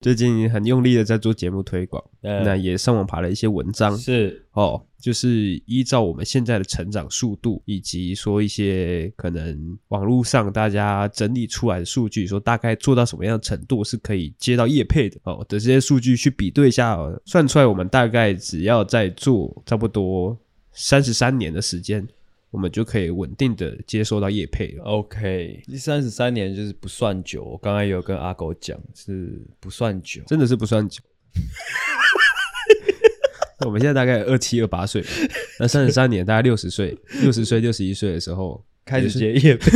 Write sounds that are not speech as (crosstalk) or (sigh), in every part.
最近很用力的在做节目推广，嗯、那也上网爬了一些文章，是。哦，就是依照我们现在的成长速度，以及说一些可能网络上大家整理出来的数据，说大概做到什么样的程度是可以接到业配的哦的这些数据去比对一下，哦，算出来我们大概只要在做差不多三十三年的时间。我们就可以稳定的接收到业配了。OK，第三十三年就是不算久。我刚才有跟阿狗讲，是不算久，真的是不算久。(laughs) 我们现在大概二七二八岁，那三十三年大概六十岁，六十岁六十一岁的时候开始接业配，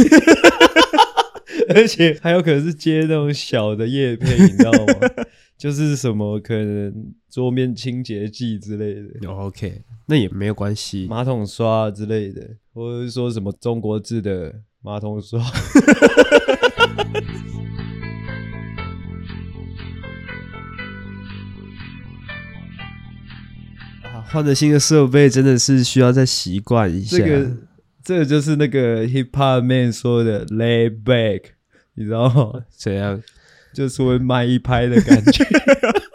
(laughs) 而且还有可能是接那种小的业配，你知道吗？就是什么可能桌面清洁剂之类的。OK，那也没有关系，马桶刷之类的。或者是说什么中国制的马桶刷，(laughs) 啊，换了新的设备真的是需要再习惯一下。这个，这个就是那个 Hip Hop Man 说的 Lay Back，你知道吗？(laughs) 怎样？就是会慢一拍的感觉。(laughs)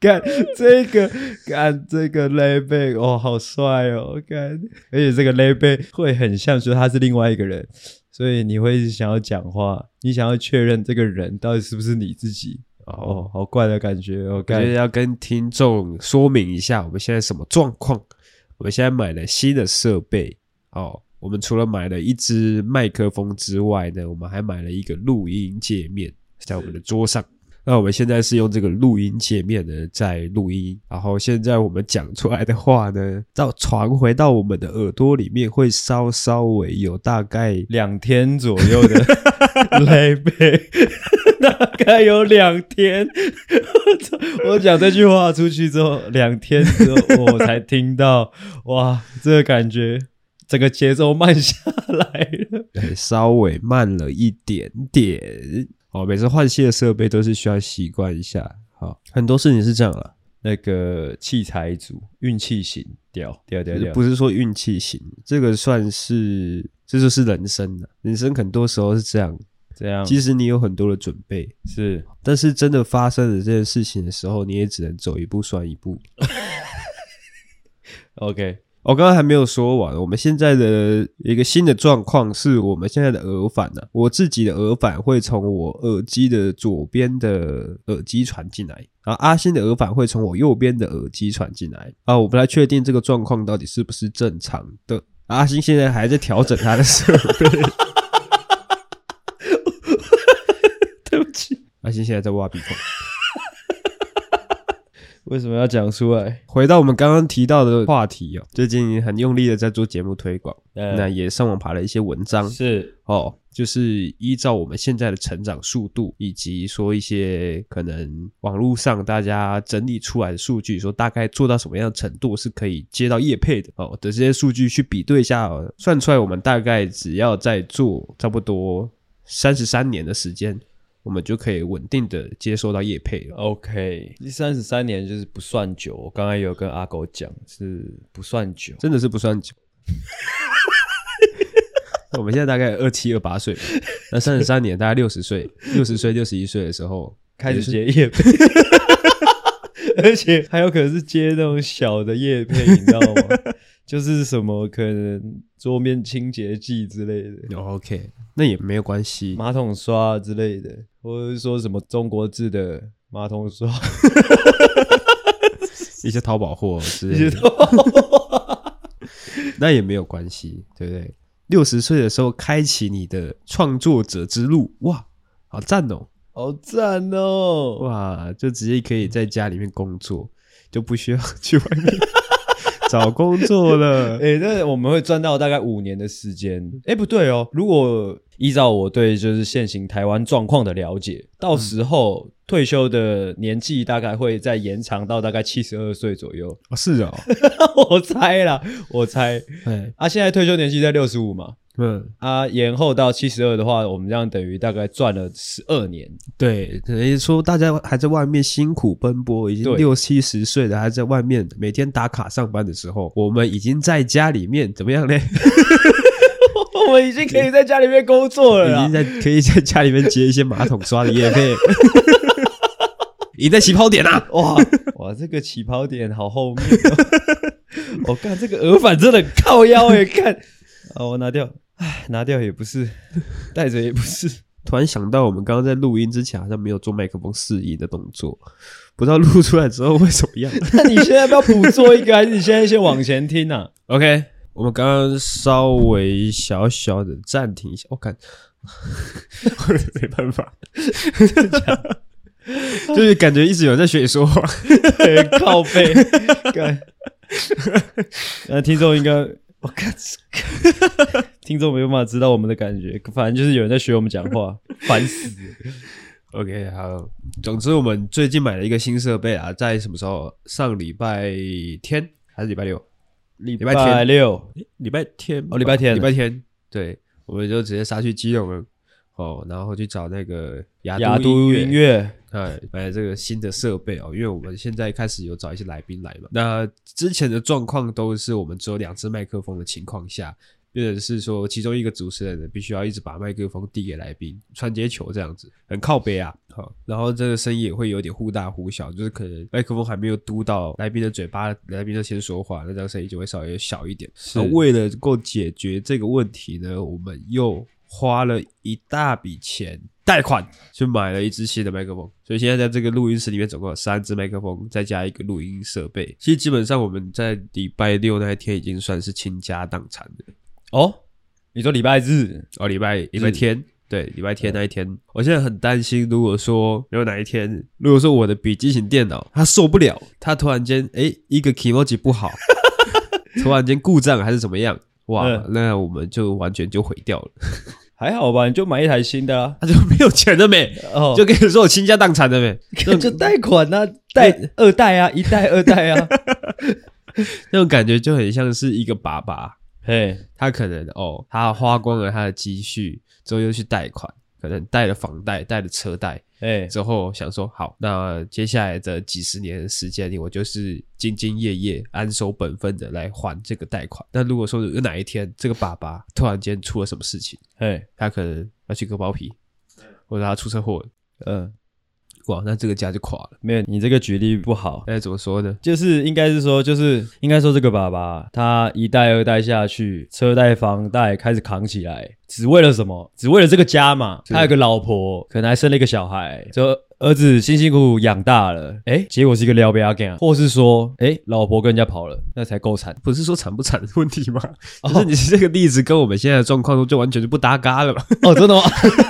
干这个，干这个勒背哦，好帅哦！干，而且这个勒背会很像说他是另外一个人，所以你会一直想要讲话，你想要确认这个人到底是不是你自己哦，好怪的感觉哦。感觉要跟听众说明一下，我们现在什么状况？我们现在买了新的设备哦，我们除了买了一支麦克风之外呢，我们还买了一个录音界面在我们的桌上。那我们现在是用这个录音界面呢，在录音，然后现在我们讲出来的话呢，到传回到我们的耳朵里面，会稍稍微有大概两天左右的 (laughs) layback，大概有两天。我讲这句话出去之后，两天之后我才听到，哇，这个感觉，整个节奏慢下来了，对，稍微慢了一点点。哦，每次换新的设备都是需要习惯一下。好，很多事情是这样啊。那个器材组运气型掉掉掉掉，不是说运气型，这个算是这就是人生了。人生很多时候是这样，这样。即使你有很多的准备，是，但是真的发生了这件事情的时候，你也只能走一步算一步。(laughs) OK。我刚刚还没有说完，我们现在的一个新的状况是我们现在的耳返呢、我自己的耳返会从我耳机的左边的耳机传进来，然后阿星的耳返会从我右边的耳机传进来啊，我不太确定这个状况到底是不是正常的。阿星现在还在调整他的设备，(laughs) 对不起，阿星现在在挖鼻孔。为什么要讲出来？回到我们刚刚提到的话题哦，最近很用力的在做节目推广，嗯、那也上网爬了一些文章，是哦，就是依照我们现在的成长速度，以及说一些可能网络上大家整理出来的数据，说大概做到什么样的程度是可以接到业配的哦的这些数据去比对一下，哦，算出来我们大概只要在做差不多三十三年的时间。我们就可以稳定的接收到业配了。OK，第三十三年就是不算久。我刚才有跟阿狗讲，是不算久，真的是不算久。(laughs) 我们现在大概二七二八岁，那三十三年大概六十岁，六十岁六十一岁的时候开始接业配，(laughs) 而且还有可能是接那种小的业配，你知道吗？(laughs) 就是什么可能桌面清洁剂之类的。OK，那也没有关系，马桶刷之类的。或者是说什么中国制的马桶刷，(laughs) 一些淘宝货之类的，(laughs) (laughs) 那也没有关系，对不对？六十岁的时候开启你的创作者之路，哇，好赞哦，好赞哦，哇，就直接可以在家里面工作，就不需要去外面找工作了。哎、欸，那我们会赚到大概五年的时间。哎、欸，不对哦，如果依照我对就是现行台湾状况的了解，到时候退休的年纪大概会再延长到大概七十二岁左右。哦，是哦，(laughs) 我猜啦，我猜。哎，啊，现在退休年纪在六十五嘛。嗯，啊，延后到七十二的话，我们这样等于大概赚了十二年。对，等于说大家还在外面辛苦奔波，已经六七十岁的还在外面每天打卡上班的时候，我们已经在家里面怎么样呢？(laughs) 我们已经可以在家里面工作了，已经在可以在家里面接一些马桶刷的业配。(laughs) 你在起跑点啊！(laughs) 哇哇，这个起跑点好后面、哦。我看、哦、这个耳返真的靠腰哎，看啊，我拿掉，哎，拿掉也不是，(laughs) 带着也不是。突然想到，我们刚刚在录音之前好像没有做麦克风示意的动作，不知道录出来之后会怎么样。(laughs) 那你现在要不要补做一个，还是你现在先往前听啊？OK，我们刚刚稍微小小的暂停一下，我看，(laughs) 没办法，就是感觉一直有人在学你说话，靠背，那听众应该，我看，听众没有办法知道我们的感觉，反正就是有人在学我们讲话，(laughs) 烦死。OK，好，总之我们最近买了一个新设备啊，在什么时候？上礼拜天还是礼拜六？礼拜六，礼拜天哦，礼拜天，礼拜天，对，我们就直接杀去基隆了。哦，然后去找那个雅都音乐，哎，买了这个新的设备哦，因为我们现在开始有找一些来宾来嘛。那之前的状况都是我们只有两只麦克风的情况下，变成是说其中一个主持人呢必须要一直把麦克风递给来宾，传接球这样子，很靠背啊。好，然后这个声音也会有点忽大忽小，就是可能麦克风还没有嘟到来宾的嘴巴，来宾就先说话，那这样声音就会稍微小一点。是，为了够解决这个问题呢，我们又。花了一大笔钱贷款去买了一支新的麦克风，所以现在在这个录音室里面总共有三支麦克风，再加一个录音设备。其实基本上我们在礼拜六那一天已经算是倾家荡产的哦。你说礼拜日哦，礼拜礼拜天，对，礼拜天那一天，我现在很担心，如果说有哪一天，如果说我的笔记型电脑它受不了，它突然间哎一个 keyboard 不好，(laughs) 突然间故障还是怎么样？哇，嗯、那我们就完全就毁掉了。还好吧，你就买一台新的啊，(laughs) 他、啊、就没有钱了没？哦，就跟你说我倾家荡产了没？(laughs) 就贷款啊，贷二代啊，一代二代啊，那种感觉就很像是一个爸爸，嘿，他可能哦，他花光了他的积蓄，之后又去贷款，可能贷了房贷，贷了车贷。哎，之后想说好，那接下来的几十年的时间里，我就是兢兢业业、安守本分的来还这个贷款。那如果说有哪一天这个爸爸突然间出了什么事情，哎，他可能要去割包皮，或者他出车祸，嗯。哇，那这个家就垮了。没有，你这个举例不好。哎，怎么说呢？就是应该是说，就是应该说这个爸爸他一代二代下去，车贷房贷开始扛起来，只为了什么？只为了这个家嘛。他有个老婆，可能还生了一个小孩，就。儿子辛辛苦苦养大了，哎、欸，结果是一个撩妹阿 g 或是说，哎、欸，老婆跟人家跑了，那才够惨。不是说惨不惨的问题吗？哦、就是你这个例子跟我们现在的状况就完全就不搭嘎了嘛。哦，真的吗？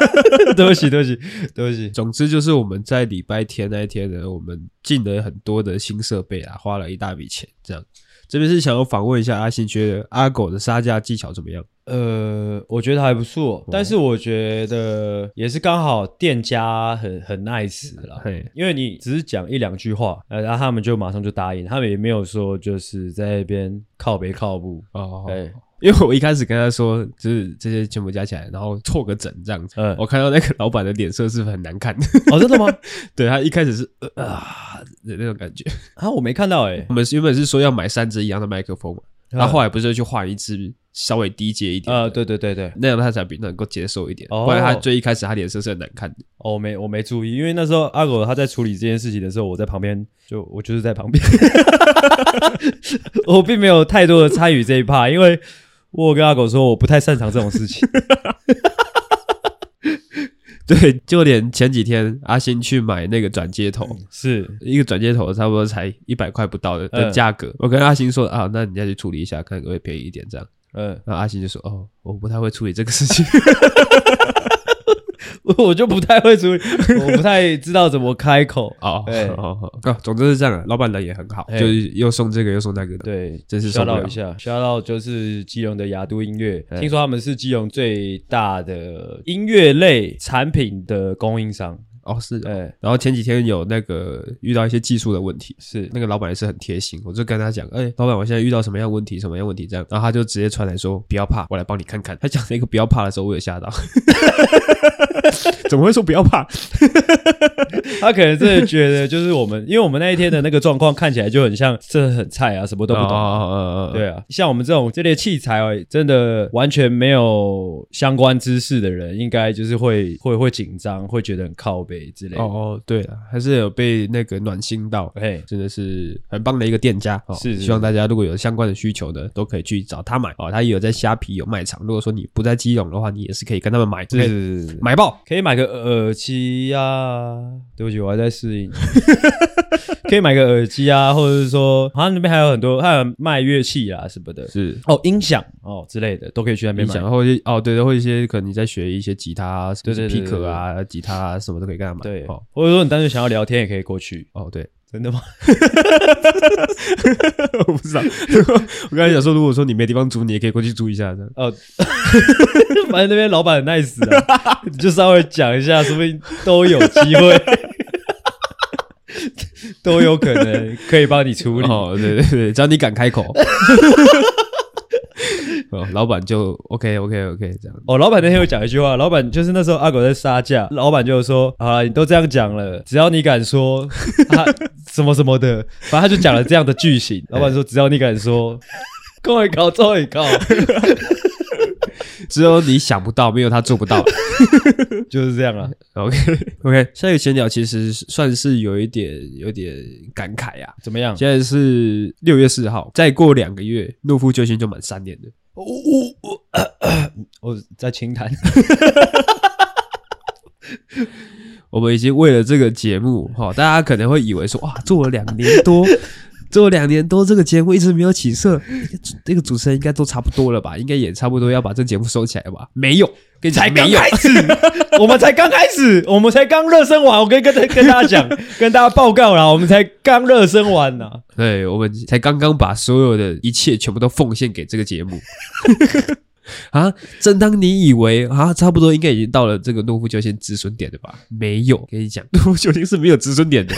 (laughs) 对不起，对不起，对不起。总之就是我们在礼拜天那一天呢，我们进了很多的新设备啊，花了一大笔钱，这样。这边是想要访问一下阿信，觉得阿狗的杀价技巧怎么样？呃，我觉得还不错，但是我觉得也是刚好店家很很 nice 啦，嘿，因为你只是讲一两句话，呃，然后他们就马上就答应，他们也没有说就是在那边靠北靠步哦，对。因为我一开始跟他说，就是这些全部加起来，然后凑个整这样子。嗯，我看到那个老板的脸色是很难看的。哦，真的吗？(laughs) 对，他一开始是呃啊的那种感觉。啊，我没看到诶、欸。我们原本是说要买三支一样的麦克风嘛，然后后来不是去换一支稍微低阶一点。啊、嗯，对对对对，那样他才比能够接受一点。哦。不然他最一开始他脸色是很难看的。哦，我没我没注意，因为那时候阿狗他在处理这件事情的时候，我在旁边，就我就是在旁边，(laughs) 我并没有太多的参与这一趴，因为。我跟阿狗说，我不太擅长这种事情。(laughs) 对，就连前几天阿星去买那个转接头，是一个转接头，差不多才一百块不到的的价格。嗯、我跟阿星说啊，那你再去处理一下，看可不可以便宜一点这样。嗯，然后阿信就说，哦，我不太会处理这个事情。(laughs) 我就不太会处理，(laughs) 我不太知道怎么开口哦。对，好好好，总之是这样。老板人也很好，就是又送这个又送那个的。对，真是刷到一下，刷到就是基隆的雅都音乐，听说他们是基隆最大的音乐类产品的供应商。哦，是，哎，然后前几天有那个遇到一些技术的问题，是。那个老板也是很贴心，我就跟他讲，哎，老板，我现在遇到什么样问题，什么样问题？这样，然后他就直接传来说，不要怕，我来帮你看看。他讲那个不要怕的时候，我有吓到，(laughs) 怎么会说不要怕？(laughs) 他可能真的觉得就是我们，因为我们那一天的那个状况看起来就很像，这很菜啊，什么都不懂，对啊，像我们这种这类器材哦，真的完全没有相关知识的人，应该就是会会会紧张，会觉得很靠。杯之类的。哦哦，对了，还是有被那个暖心到，哎，真的是很棒的一个店家。哦，是，是，希望大家如果有相关的需求的，都可以去找他买哦。他也有在虾皮有卖场。如果说你不在基隆的话，你也是可以跟他们买，是是是，买爆，可以买个耳机呀、啊。(laughs) 对不起，我还在适应。(laughs) 可以买个耳机啊，或者是说，好像那边还有很多，还有卖乐器啊什么的，是哦，音响哦之类的，都可以去那边买。或者哦，对的，或者一些可能你在学一些吉他，对对对，皮克啊，吉他啊，什么都可以跟他买。对，哦，或者说你单纯想要聊天，也可以过去。哦，对，真的吗？(laughs) 我不知道。(laughs) 我刚才想说，如果说你没地方住，你也可以过去住一下的。哦，(laughs) 反正那边老板很 nice 啊，你就稍微讲一下，说不定都有机会。都有可能可以帮你处理哦，对对对，只要你敢开口，哦，老板就 OK OK OK 这样。哦，老板那天有讲一句话，老板就是那时候阿狗在杀价，老板就说：“好了，你都这样讲了，只要你敢说他什么什么的，反正他就讲了这样的句型。”老板说：“只要你敢说，公会考，周会高。”只有你想不到，没有他做不到，(laughs) 就是这样 (laughs) 了。OK OK，下一个闲聊其实算是有一点有点感慨啊。怎么样？现在是六月四号，再过两个月，诺夫救星就满三年了。我我我我在清谈。(laughs) 我们已经为了这个节目，哈，大家可能会以为说，哇，做了两年多。(laughs) 做了两年多，这个节目一直没有起色，这个主持人应该都差不多了吧？应该也差不多要把这节目收起来吧？没有，跟才刚开始，(laughs) 我们才刚开始，我们才刚热身完。我可以跟跟跟大家讲，(laughs) 跟大家报告啦，我们才刚热身完呢。对，我们才刚刚把所有的一切全部都奉献给这个节目 (laughs) 啊！正当你以为啊，差不多应该已经到了这个诺夫救星止损点了吧？没有，跟你讲，诺夫救星是没有止损点的。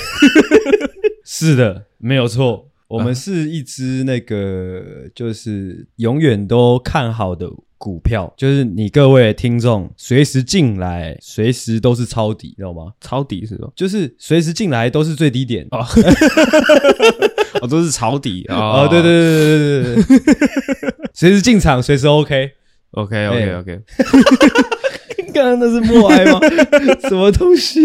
是的，没有错。我们是一支那个，就是永远都看好的股票，就是你各位听众随时进来，随时都是抄底，知道吗？抄底是吧？就是随时进来都是最低点哦，(laughs) 哦，都是抄底哦，对对对对对对对，(laughs) 随时进场，随时 OK，OK OK OK。(laughs) 刚刚那是默哀吗？什么东西？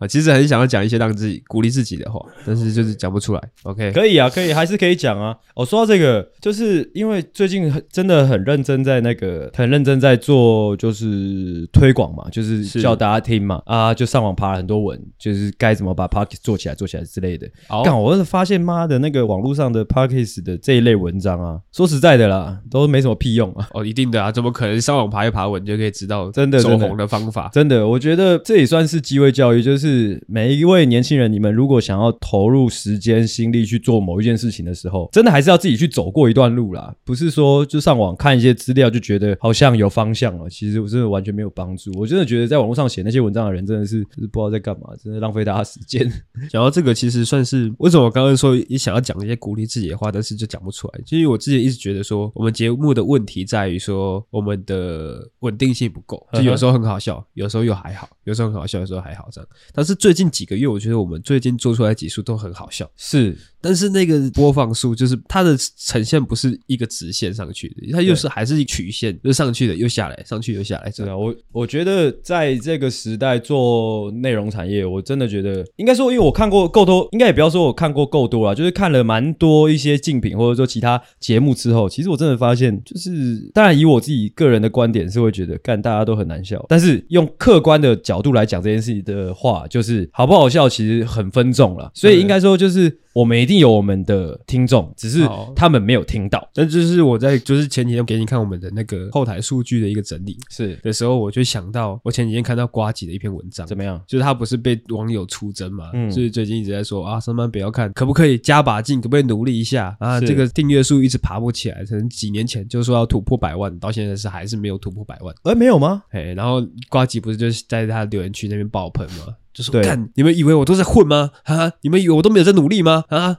啊，其实很想要讲一些让自己鼓励自己的话，但是就是讲不出来。OK，可以啊，可以，还是可以讲啊。我、哦、说到这个，就是因为最近很真的很认真在那个很认真在做，就是推广嘛，就是叫大家听嘛，啊，就上网爬了很多文，就是该怎么把 Podcast 做起来、做起来之类的。好，刚好我发现妈的那个网络上的 Podcast 的这一类文章啊，说实在的啦，都没什么屁用啊。哦，一定的啊，怎么可能上网爬一爬文就可以知道真的走红的方法？真的，我觉得这也算是机会教育，就是。是每一位年轻人，你们如果想要投入时间心力去做某一件事情的时候，真的还是要自己去走过一段路啦。不是说就上网看一些资料就觉得好像有方向了，其实我真的完全没有帮助。我真的觉得在网络上写那些文章的人真的是不知道在干嘛，真的浪费大家时间。(laughs) 讲到这个，其实算是为什么我刚刚说也想要讲一些鼓励自己的话，但是就讲不出来。其实我之前一直觉得说，我们节目的问题在于说我们的稳定性不够，就有时候很好笑，有时候又还好，有时候很好笑，有时候还好这样。但是最近几个月，我觉得我们最近做出来的集数都很好笑，是。但是那个播放数就是它的呈现不是一个直线上去的，它又是还是一曲线，就上去的又下来，上去又下来。对啊，我我觉得在这个时代做内容产业，我真的觉得应该说，因为我看过够多，应该也不要说我看过够多啦，就是看了蛮多一些竞品或者说其他节目之后，其实我真的发现，就是当然以我自己个人的观点是会觉得，干大家都很难笑，但是用客观的角度来讲这件事情的话，就是好不好笑其实很分众了，所以应该说就是。我们一定有我们的听众，只是他们没有听到。但就是我在就是前几天给你看我们的那个后台数据的一个整理，是的时候，我就想到我前几天看到瓜吉的一篇文章，怎么样？就是他不是被网友出征嘛，嗯，所以最近一直在说啊，上班不要看，可不可以加把劲，可不可以努力一下啊？这个订阅数一直爬不起来，可能几年前就说要突破百万，到现在是还是没有突破百万。哎，没有吗？哎，然后瓜吉不是就是在他留言区那边爆喷吗？就说看对你们以为我都在混吗？哈，你们以为我都没有在努力吗？啊，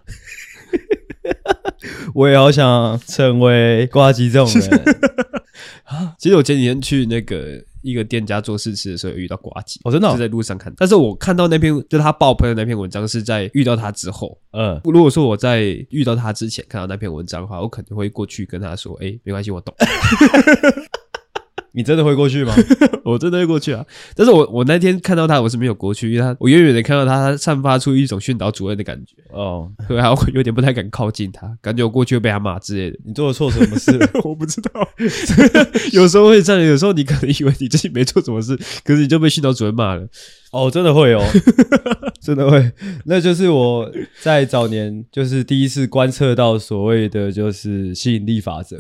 (laughs) 我也好想成为呱吉这种人 (laughs) 啊。其实我前几天去那个一个店家做试吃的时候，有遇到呱吉，我真的就在路上看。但是我看到那篇就是他爆喷的那篇文章，是在遇到他之后。嗯，如果说我在遇到他之前看到那篇文章的话，我肯定会过去跟他说：“哎，没关系，我懂。” (laughs) 你真的会过去吗？(laughs) 我真的会过去啊！但是我我那天看到他，我是没有过去，因为他我远远的看到他，他散发出一种训导主任的感觉哦，对啊，我有点不太敢靠近他，感觉我过去会被他骂之类的。你做了错什么事？(laughs) 我不知道，(laughs) 有时候会这样，有时候你可能以为你自己没做什么事，可是你就被训导主任骂了。哦，真的会哦，(laughs) 真的会，那就是我在早年就是第一次观测到所谓的就是吸引力法则，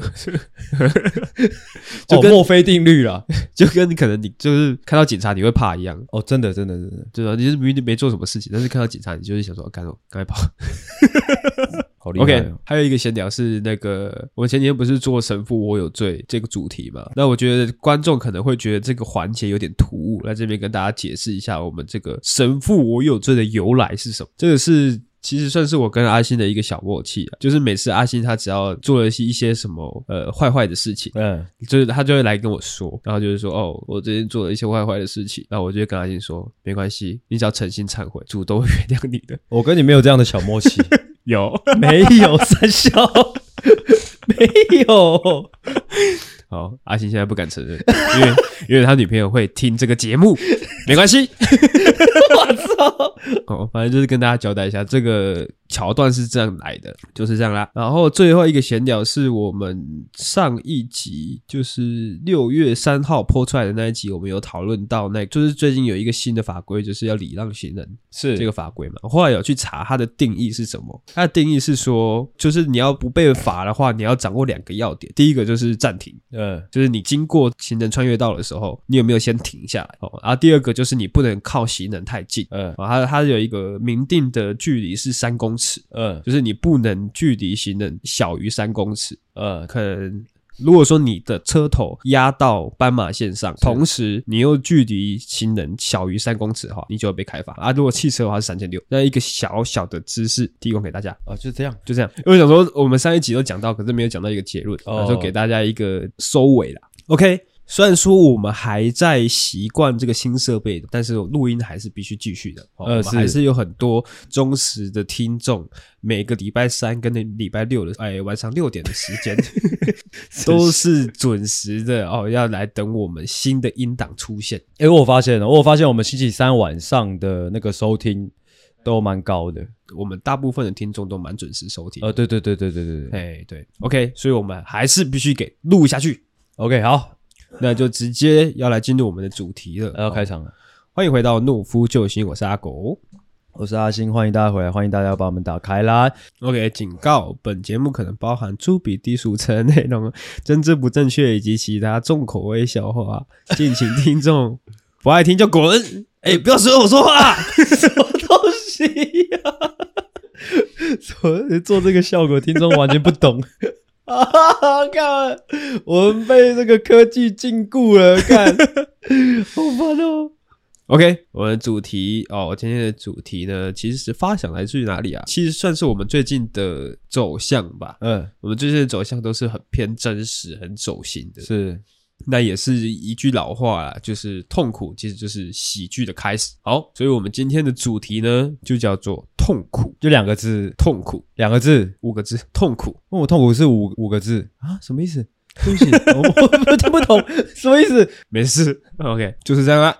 (laughs) 就跟墨菲定律啦，(laughs) 就跟你可能你就是看到警察你会怕一样。哦，真的，真的，真的，就是，你是明明没做什么事情，但是看到警察你就是想说，赶紧赶快跑。好厉害哦。OK，还有一个闲聊是那个，我前几天不是做神父我有罪这个主题嘛？那我觉得观众可能会觉得这个环节有点突兀，来这边跟大家解释一下，我们这个神父我有罪的由来是什么？这个是其实算是我跟阿星的一个小默契啊，就是每次阿星他只要做了一些什么呃坏坏的事情，嗯，就是他就会来跟我说，然后就是说哦，我最近做了一些坏坏的事情，然后我就会跟阿星说，没关系，你只要诚心忏悔，主都会原谅你的。我跟你没有这样的小默契。(laughs) 有 (laughs) 没有三笑？(laughs) 没有。好，阿星现在不敢承认，因为因为他女朋友会听这个节目，没关系。(laughs) (laughs) 哦，反正就是跟大家交代一下这个。桥段是这样来的，就是这样啦。然后最后一个闲聊是我们上一集，就是六月三号播出来的那一集，我们有讨论到那，就是最近有一个新的法规，就是要礼让行人，是这个法规嘛？我后来有去查它的定义是什么，它的定义是说，就是你要不被罚的话，你要掌握两个要点，第一个就是暂停，嗯，就是你经过行人穿越道的时候，你有没有先停下来？哦，然后第二个就是你不能靠行人太近，嗯，啊，它它有一个明定的距离是三公尺。尺，嗯，就是你不能距离行人小于三公尺，呃，可能如果说你的车头压到斑马线上，同时你又距离行人小于三公尺的话，你就会被开罚啊。如果汽车的话是三千六，那一个小小的知识提供给大家啊，就这样，就这样。因为想说我们上一集都讲到，可是没有讲到一个结论，哦，就给大家一个收尾啦。OK。虽然说我们还在习惯这个新设备，但是录音还是必须继续的。呃，我们还是有很多忠实的听众，每个礼拜三跟那礼拜六的哎晚上六点的时间，(laughs) 都是准时的哦，要来等我们新的音档出现。哎，我发现了，我发现我们星期三晚上的那个收听都蛮高的，我们大部分的听众都蛮准时收听。呃，对对对对对对对，哎对，OK，所以我们还是必须给录下去。OK，好。那就直接要来进入我们的主题了，要开场了。欢迎回到懦夫救星，我是阿狗，我是阿星，欢迎大家回来，欢迎大家把我们打开啦。OK，警告：本节目可能包含粗鄙低俗成内容、政治不正确以及其他重口味笑话，敬请听众不爱听就滚！哎、欸，不要说我说话，(laughs) 什么东西呀、(laughs) 啊？做做这个效果，听众完全不懂。啊哈哈！看，我们被这个科技禁锢了，看，(laughs) 好烦哦。OK，我们的主题哦，我今天的主题呢，其实是发想来自于哪里啊？其实算是我们最近的走向吧。嗯，我们最近的走向都是很偏真实、很走心的。是。那也是一句老话啦，就是痛苦其实就是喜剧的开始。好，所以我们今天的主题呢，就叫做痛苦，就两个字，痛苦，两个字，五个字，痛苦。问我痛苦是五五个字啊？什么意思？对不起，(laughs) 我我听不懂，什么意思？没事，OK，就是这样啦。(laughs)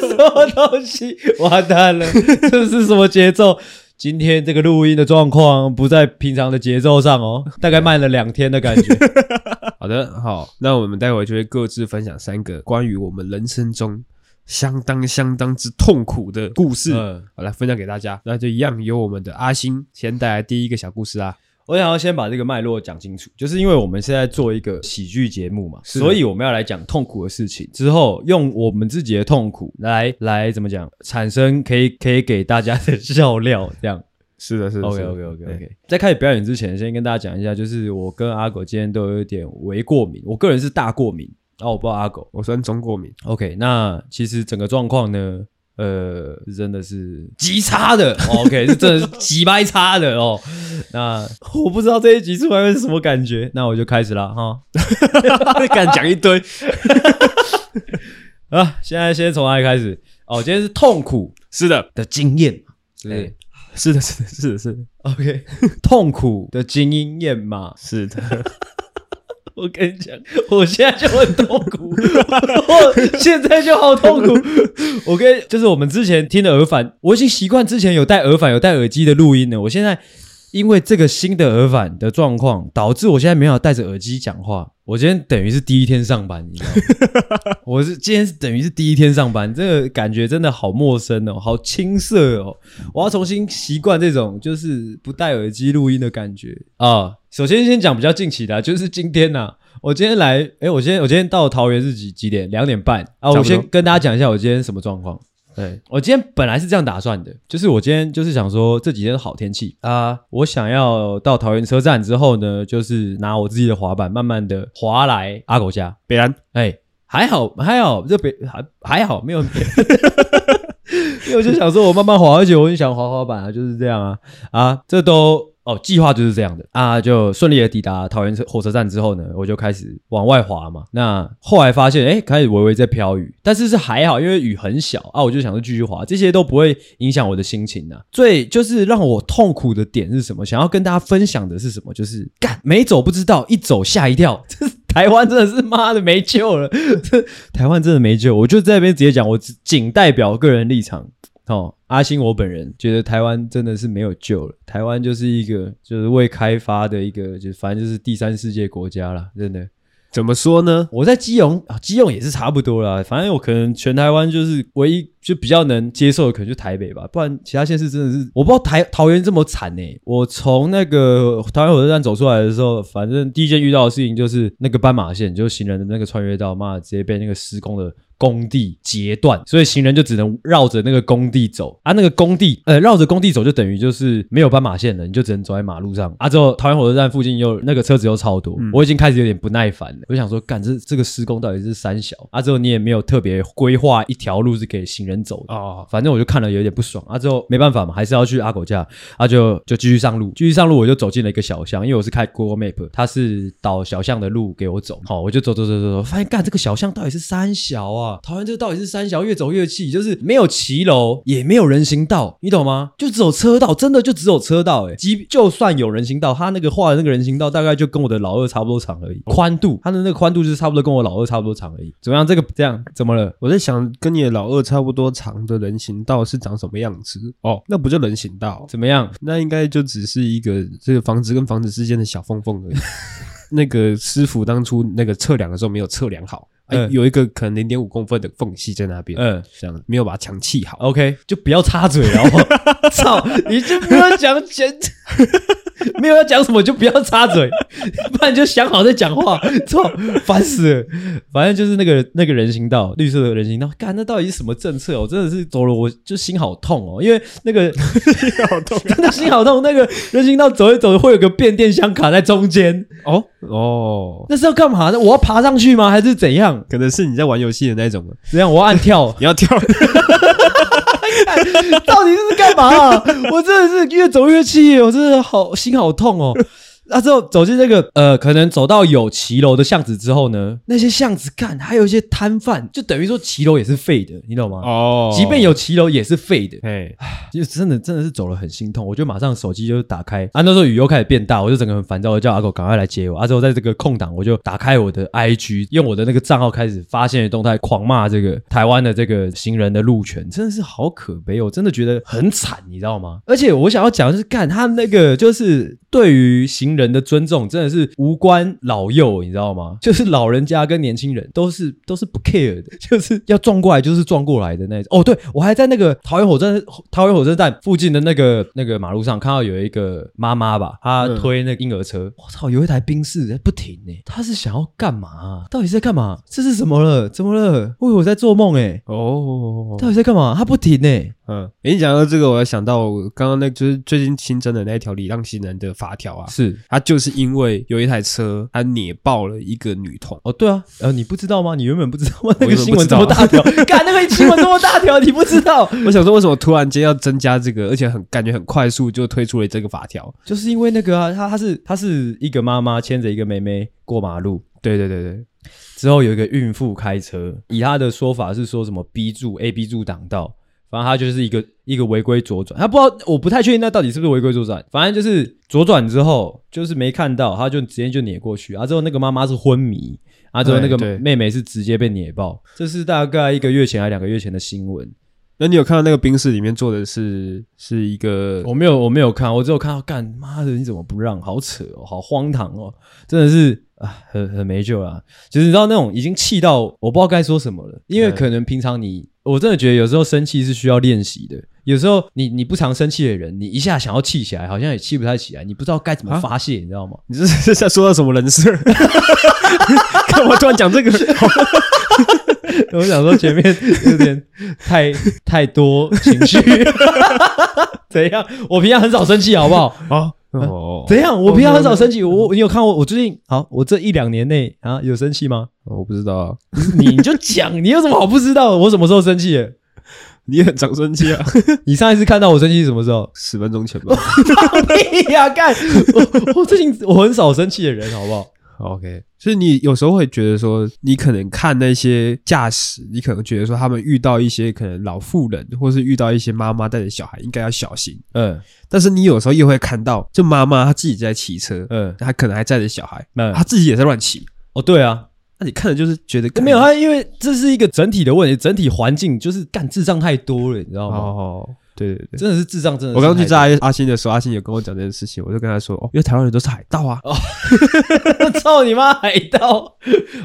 什么东西？完蛋了，(laughs) 这是什么节奏？今天这个录音的状况不在平常的节奏上哦，大概慢了两天的感觉。(laughs) 好的，好，那我们待会就会各自分享三个关于我们人生中相当相当之痛苦的故事，嗯，好，来分享给大家。那就一样由我们的阿星先带来第一个小故事啊。我想要先把这个脉络讲清楚，就是因为我们现在做一个喜剧节目嘛，所以我们要来讲痛苦的事情，之后用我们自己的痛苦来来怎么讲，产生可以可以给大家的 (laughs) 笑料，这样。是的，是的。OK OK OK OK。在开始表演之前，先跟大家讲一下，就是我跟阿狗今天都有一点微过敏，我个人是大过敏，然后我不知道阿狗，我算中过敏。OK，那其实整个状况呢？呃，真的是极差的，(laughs) OK，是真的是极掰差的哦。那我不知道这一集出来会是什么感觉，那我就开始了哈。(laughs) 敢讲一堆 (laughs) 啊！现在先从哪里开始？哦，今天是痛苦，是的的经验，对，是的，是的，是的，是的。OK，痛苦的经验嘛，是的。我跟你讲，我现在就很痛苦，我现在就好痛苦。我跟就是我们之前听的耳返，我已经习惯之前有戴耳返、有戴耳机的录音了。我现在因为这个新的耳返的状况，导致我现在没有戴着耳机讲话。我今天等于是第一天上班，你知道吗？我是今天是等于是第一天上班，这个感觉真的好陌生哦，好青涩哦。我要重新习惯这种就是不戴耳机录音的感觉啊。首先先讲比较近期的，就是今天呐、啊，我今天来，诶，我今天我今天到桃园是几几点？两点半啊。我先跟大家讲一下我今天什么状况。对，我今天本来是这样打算的，就是我今天就是想说这几天好天气啊，我想要到桃园车站之后呢，就是拿我自己的滑板，慢慢的滑来阿狗家。北兰，哎，还好还好，这北还还好，没有，因为我就想说我慢慢滑，而且我很想滑滑板啊，就是这样啊啊，这都。哦，计划就是这样的啊，就顺利的抵达桃园车火车站之后呢，我就开始往外滑嘛。那后来发现，哎，开始微微在飘雨，但是是还好，因为雨很小啊，我就想说继续滑，这些都不会影响我的心情呐。最就是让我痛苦的点是什么？想要跟大家分享的是什么？就是干没走不知道，一走吓一跳。(laughs) 这台湾真的是妈的没救了，这台湾真的没救。我就在那边直接讲，我仅代表个人立场。哦，阿星，我本人觉得台湾真的是没有救了。台湾就是一个就是未开发的一个，就反正就是第三世界国家了，真的。怎么说呢？我在基隆啊，基隆也是差不多啦。反正我可能全台湾就是唯一就比较能接受的，可能就台北吧。不然其他县市真的是，我不知道台桃园这么惨呢、欸。我从那个桃园火车站走出来的时候，反正第一件遇到的事情就是那个斑马线，就是行人的那个穿越道，妈的直接被那个施工的。工地截断，所以行人就只能绕着那个工地走啊。那个工地，呃，绕着工地走就等于就是没有斑马线了，你就只能走在马路上啊。之后桃园火车站附近又那个车子又超多，嗯、我已经开始有点不耐烦了。我想说，干这这个施工到底是三小啊？之后你也没有特别规划一条路是给行人走的啊。哦、反正我就看了有点不爽啊。之后没办法嘛，还是要去阿狗家啊，就就继续上路，继续上路，我就走进了一个小巷，因为我是开 Google Map，它是导小巷的路给我走。好，我就走走走走走，发现干这个小巷到底是三小啊？桃园这个到底是？三小越走越气，就是没有骑楼，也没有人行道，你懂吗？就只有车道，真的就只有车道、欸。诶，即就算有人行道，他那个画的那个人行道大概就跟我的老二差不多长而已，宽度，他的那个宽度就是差不多跟我老二差不多长而已。怎么样？这个这样怎么了？我在想，跟你的老二差不多长的人行道是长什么样子？哦，那不就人行道，怎么样？那应该就只是一个这个房子跟房子之间的小缝缝而已。(laughs) 那个师傅当初那个测量的时候没有测量好。哎，有一个可能零点五公分的缝隙在那边，嗯，这样没有把墙砌好，OK，就不要插嘴了，(laughs) 操，你就不要讲钱。(laughs) 没有要讲什么就不要插嘴，(laughs) 不然就想好再讲话。操，烦死了！反正就是那个那个人行道，绿色的人行道，干，那到底是什么政策？我真的是走了，我就心好痛哦，因为那个 (laughs) 心好痛，真的心好痛。那个人行道走一走，会有个变电箱卡在中间。哦哦，那是要干嘛呢？我要爬上去吗？还是怎样？可能是你在玩游戏的那种。怎样？我要按跳，你要跳。到底是干嘛？我真的是越走越气，我真的好心好痛哦。那、啊、之后走进那个呃，可能走到有骑楼的巷子之后呢，那些巷子干还有一些摊贩，就等于说骑楼也是废的，你懂吗？哦，即便有骑楼也是废的。哎，就真的真的是走了很心痛，我就马上手机就打开。啊，那时候雨又开始变大，我就整个很烦躁，我叫阿狗赶快来接我。啊，之后在这个空档，我就打开我的 IG，用我的那个账号开始发现的动态，狂骂这个台湾的这个行人的路权，真的是好可悲，我真的觉得很惨，你知道吗？而且我想要讲的是，干他那个就是对于行人的尊重真的是无关老幼，你知道吗？(laughs) 就是老人家跟年轻人都是都是不 care 的，(laughs) 就是要撞过来就是撞过来的那种。哦，对，我还在那个桃园火车站桃园火车站附近的那个那个马路上看到有一个妈妈吧，她推那个婴儿车，我操、嗯，有一台宾士在不停呢。她是想要干嘛、啊？到底是在干嘛？这是什么了？怎么了？我以为我在做梦哎。哦，到底在干嘛？她不停呢。嗯，诶，你讲到这个，我要想到刚刚那就是最近新增的那一条礼让行人的法条啊，是。他就是因为有一台车，他碾爆了一个女童。哦，对啊，呃，你不知道吗？你原本不知道吗？那个新闻这么大条，(laughs) 干那个新闻这么大条，你不知道？我想说，为什么突然间要增加这个，而且很感觉很快速就推出了这个法条？就是因为那个啊，他他是他是一个妈妈牵着一个妹妹过马路，对对对对，之后有一个孕妇开车，以他的说法是说什么 B 柱 A B 柱挡道。反正他就是一个一个违规左转，他不知道，我不太确定那到底是不是违规左转。反正就是左转之后，就是没看到，他就直接就碾过去。啊，之后那个妈妈是昏迷，啊，之后那个妹妹是直接被碾爆。这是大概一个月前还两个月前的新闻。那你有看到那个冰室里面坐的是是一个？我没有，我没有看，我只有看到干妈的，你怎么不让？好扯哦，好荒唐哦，真的是啊，很很没救啊。其实你知道那种已经气到我不知道该说什么了，因为可能平常你，我真的觉得有时候生气是需要练习的。有时候你你不常生气的人，你一下想要气起来，好像也气不太起来，你不知道该怎么发泄，啊、你知道吗？(laughs) 你这是在说到什么人事？(laughs) 干嘛突然讲这个？(laughs) 我想说前面有点太太多情绪，怎样？我平常很少生气，好不好？啊哦，怎样？我平常很少生气。我你有看我我最近好？我这一两年内啊有生气吗？我不知道啊。你就讲，你有什么好不知道？我什么时候生气？(laughs) 你很常生气啊？(laughs) 你上一次看到我生气是什么时候？十分钟前吧。(laughs) 屁呀！干！我我最近我很少生气的人，好不好？OK，所以你有时候会觉得说，你可能看那些驾驶，你可能觉得说他们遇到一些可能老妇人，或是遇到一些妈妈带着小孩，应该要小心。嗯，但是你有时候又会看到，就妈妈她自己在骑车，嗯，她可能还载着小孩，嗯，她自己也在乱骑。哦，对啊，那你看的就是觉得没有他，因为这是一个整体的问题，整体环境就是干智障太多了，你知道吗？哦。对对对，真的是智障，真的。我刚刚去炸阿星的时候，阿星有跟我讲这件事情，我就跟他说：“哦，因为台湾人都是海盗啊！”哦，(laughs) 操你妈海盗！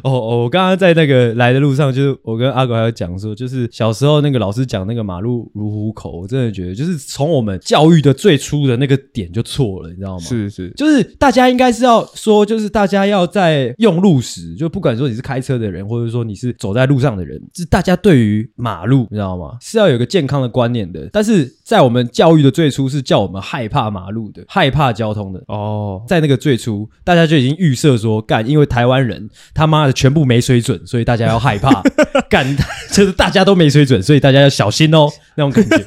哦哦，我刚刚在那个来的路上，就是我跟阿狗还有讲说，就是小时候那个老师讲那个马路如虎口，我真的觉得就是从我们教育的最初的那个点就错了，你知道吗？是是，就是大家应该是要说，就是大家要在用路时，就不管说你是开车的人，或者说你是走在路上的人，就是大家对于马路，你知道吗？是要有一个健康的观念的，但是。在我们教育的最初是叫我们害怕马路的，害怕交通的哦。在那个最初，大家就已经预设说，干，因为台湾人他妈的全部没水准，所以大家要害怕。(laughs) 干，就是大家都没水准，所以大家要小心哦，(laughs) 那种感觉。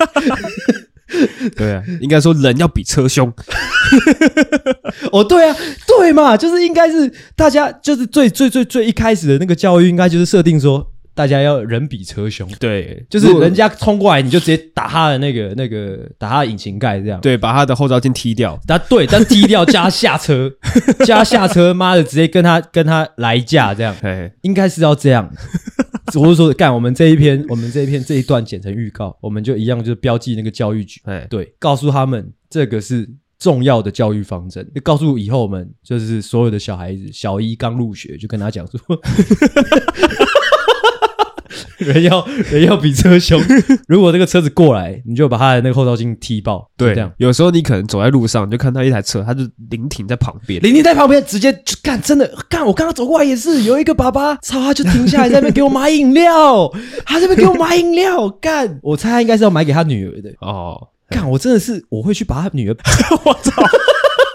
对啊，应该说人要比车凶。(laughs) 哦，对啊，对嘛，就是应该是大家就是最最最最一开始的那个教育，应该就是设定说。大家要人比车凶，对，就是人家冲过来，你就直接打他的那个那个，打他的引擎盖，这样，对，把他的后照镜踢掉，他对，但踢掉加下车，(laughs) 加下车，妈的，直接跟他跟他来一架，这样，嘿应该是要这样。我是说，干，我们这一篇，我们这一篇这一段剪成预告，我们就一样，就是标记那个教育局，哎对，告诉他们这个是重要的教育方针，就告诉以后我们就是所有的小孩子，小一刚入学就跟他讲说。(laughs) 人要人要比车凶，如果那个车子过来，你就把他的那个后照镜踢爆。对，这样。有时候你可能走在路上，你就看到一台车，他就临停在旁边，临停在旁边，直接就干，真的干。我刚刚走过来也是，有一个爸爸，操，他就停下来在那边给我买饮料，他在那边给我买饮料，干。我猜他应该是要买给他女儿的。哦，干，我真的是我会去把他女儿，(laughs) 我操。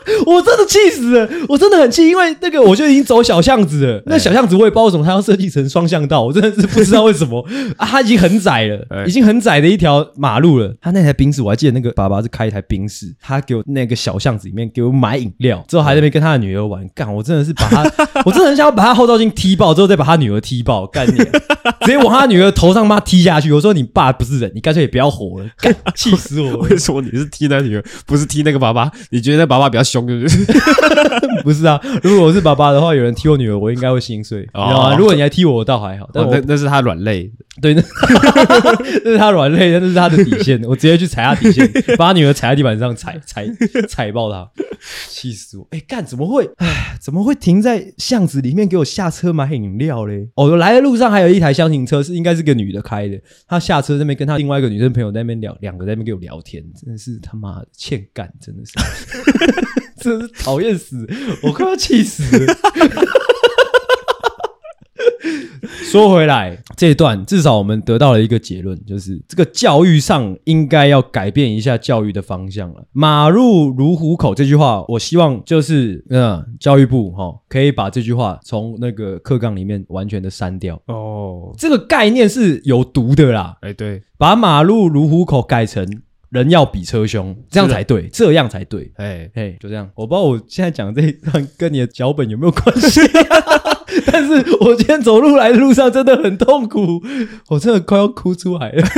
(laughs) 我真的气死了！我真的很气，因为那个我就已经走小巷子了。那小巷子我也不知道为什么它要设计成双向道，我真的是不知道为什么 (laughs) 啊！他已经很窄了，已经很窄的一条马路了。他那台宾士，我还记得那个爸爸是开一台宾士，他给我那个小巷子里面给我买饮料，之后还在那边跟他的女儿玩。干，我真的是把他，(laughs) 我真的很想要把他后照镜踢爆，之后再把他女儿踢爆，干你，直接往他女儿头上妈踢下去。我说你爸不是人，你干脆也不要活了，干，气死我了！为什么你是踢那女儿，不是踢那个爸爸？你觉得那爸爸比较凶？(laughs) 不是啊，如果我是爸爸的话，有人踢我女儿，我应该会心碎，哦、你知道吗？如果你还踢我，我倒还好。但那那是他软肋，对，那那是他软肋，那是他的底线，我直接去踩他底线，(laughs) 把他女儿踩在地板上踩踩踩爆他，气死我！哎、欸，干怎么会？哎，怎么会停在巷子里面给我下车买饮料嘞？哦，来的路上还有一台厢型车，是应该是个女的开的，她下车那边跟她另外一个女生朋友在那边聊，两个在那边给我聊天，真的是他妈的欠干，真的是。真是讨厌死！我快要气死了。说回来，这一段至少我们得到了一个结论，就是这个教育上应该要改变一下教育的方向了。马路如虎口这句话，我希望就是嗯，教育部哈可以把这句话从那个课纲里面完全的删掉。哦，这个概念是有毒的啦。哎，对，把马路如虎口改成。人要比车凶，这样才对，的这样才对。哎哎，就这样。我不知道我现在讲的这一段跟你的脚本有没有关系，啊，(laughs) 但是我今天走路来的路上真的很痛苦，我真的快要哭出来了。(laughs)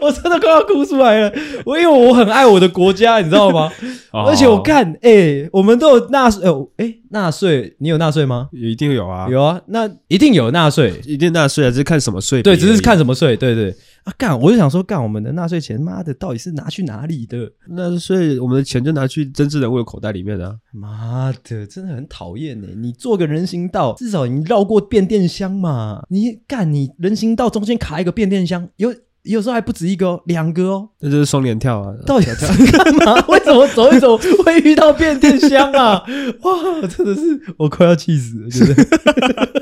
我真的快要哭出来了。我因为我很爱我的国家，你知道吗？(laughs) 哦、而且我看，哎、欸，我们都有纳税，哎、欸，纳税，你有纳税吗？一定有啊，有啊，那一定有纳税，一定纳税啊，只是看什么税？对，只是看什么税，对，对对。啊，干！我就想说，干我们的纳税钱，妈的，到底是拿去哪里的？纳税，我们的钱就拿去政治人物的口袋里面啊！妈的，真的很讨厌呢。你做个人行道，至少你绕过变电箱嘛。你干，你人行道中间卡一个变电箱，有有时候还不止一个哦，两个哦。那就是双连跳啊！到底要干嘛？为什么走一走会遇到变电箱啊？哇，真的是我快要气死了，真的。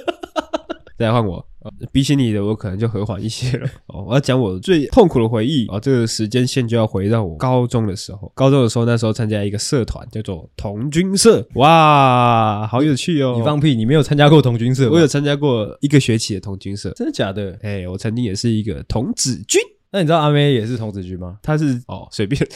(laughs) 再来换我。比起你的，我可能就和缓一些了。(laughs) 哦，我要讲我最痛苦的回忆。哦，这个时间线就要回到我高中的时候。高中的时候，那时候参加一个社团，叫做童军社。哇，好有趣哦！你放屁，你没有参加过童军社？我有参加过一个学期的童军社。真的假的？哎，我曾经也是一个童子军。那你知道阿妹也是童子军吗？她是哦，随便。(laughs)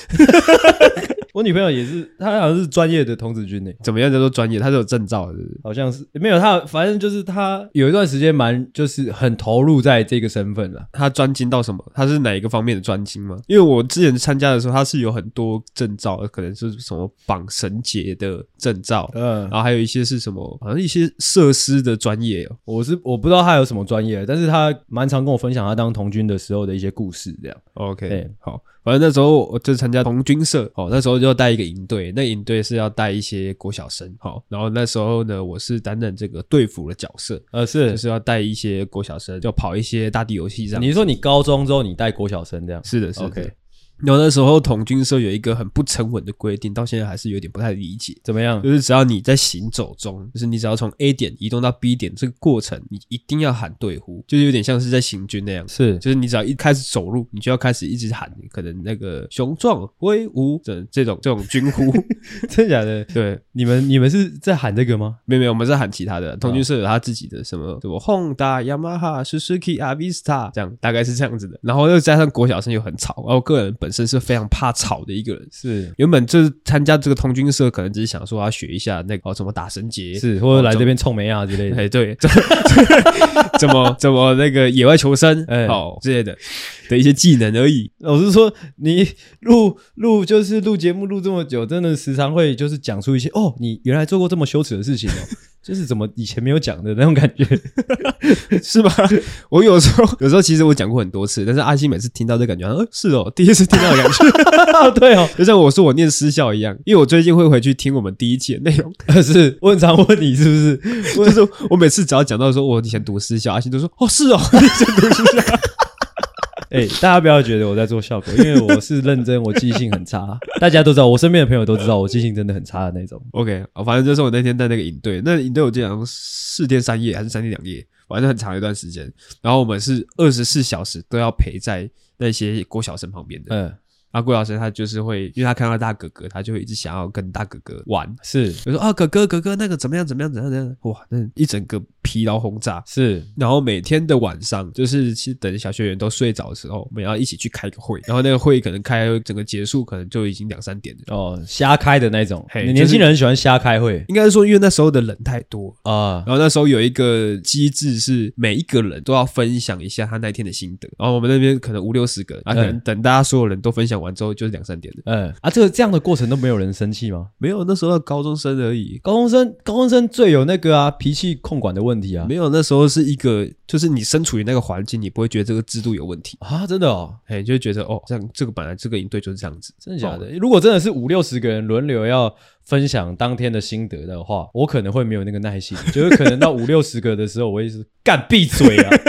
我女朋友也是，她好像是专业的童子军呢。怎么样叫做专业？她是有证照的，好像是没有。她反正就是她有一段时间蛮就是很投入在这个身份了。她专精到什么？她是哪一个方面的专精吗？因为我之前参加的时候，她是有很多证照，可能是什么绑绳结的证照，嗯，然后还有一些是什么，好像一些设施的专业哦。我是我不知道她有什么专业，但是她蛮常跟我分享她当童军的时候的一些故事，这样。OK，欸，好。反正那时候我就参加红军社，哦，那时候就带一个营队，那营队是要带一些国小生，好，然后那时候呢，我是担任这个队服的角色，呃，是，就是要带一些国小生，就跑一些大地游戏这样。你说你高中之后你带国小生这样？是的，是的。Okay. 然后那时候统军社有一个很不成文的规定，到现在还是有点不太理解。怎么样？就是只要你在行走中，就是你只要从 A 点移动到 B 点这个过程，你一定要喊队呼，就是有点像是在行军那样。是，就是你只要一开始走路，你就要开始一直喊，可能那个雄壮威武这这种这种军呼。(laughs) 真的假的？(laughs) 对，你们你们是在喊这个吗？没有没有，我们在喊其他的。统军社有他自己的什么什么 Honda、Yamaha、Suzuki、Avista 这样，大概是这样子的。然后又加上国小生又很吵，然后个人本身是非常怕。吵的一个人是原本就是参加这个童军社，可能只是想说要学一下那个、哦、怎么打绳结，是或者来这边臭美啊之类的。哎，(laughs) 对，(laughs) 怎么怎么那个野外求生，哎，好之类的的一些技能而已。我是说，你录录就是录节目录这么久，真的时常会就是讲出一些哦，你原来做过这么羞耻的事情哦。就是怎么以前没有讲的那种感觉，(laughs) 是吧？我有时候有时候其实我讲过很多次，但是阿星每次听到这感觉，呃，是哦，第一次听到的感觉，(laughs) 对哦，就像我说我念私校一样，因为我最近会回去听我们第一期的内容，(laughs) 是我很常问你是不是？我就是我每次只要讲到说我以前读私校，阿星都说哦，是哦，你以前读私校。哎、欸，大家不要觉得我在做效果，(laughs) 因为我是认真，我记性很差。大家都知道，我身边的朋友都知道，我记性真的很差的那种。OK，反正就是我那天在那个营队，那营队我记得好像四天三夜还是三天两夜，反正很长一段时间。然后我们是二十四小时都要陪在那些郭小生旁边的。嗯。啊郭老师他就是会，因为他看到大哥哥，他就会一直想要跟大哥哥玩。是，就说啊，哥哥哥哥那个怎么样怎么样怎样怎样，哇，那一整个疲劳轰炸。是，然后每天的晚上，就是其实等小学员都睡着的时候，我们要一起去开个会。然后那个会可能开整个结束，可能就已经两三点了。哦，瞎开的那种。嘿，年轻人喜欢瞎开会，应该是说因为那时候的人太多啊。然后那时候有一个机制是每一个人都要分享一下他那天的心得。然后我们那边可能五六十个人，啊，可能等大家所有人都分享完之后，就是两三点了。嗯啊，这个这样的过程都没有人生气吗？没有，那时候高中生而已。高中生，高中生最有那个啊脾气控管的问题啊。没有，那时候是一个，就是你身处于那个环境，你不会觉得这个制度有问题。啊。真的哦，哎，就会觉得哦，这样这个本来这个营队就是这样子，真的假的？哦，如果真的是五六十个人轮流要分享当天的心得的话，我可能会没有那个耐心，(laughs) 就是可能到五六十个的时候，我会是干闭嘴啊。(laughs)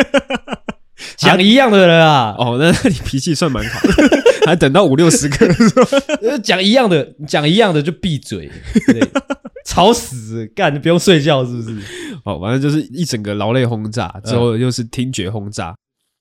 讲一样的人啊，哦，那你脾气算蛮好。的，(laughs) 还等到五六十个人讲一样的，讲一样的就闭嘴，对，吵死，干，你不用睡觉是不是？哦，反正就是一整个劳累轰炸，之后又是听觉轰炸。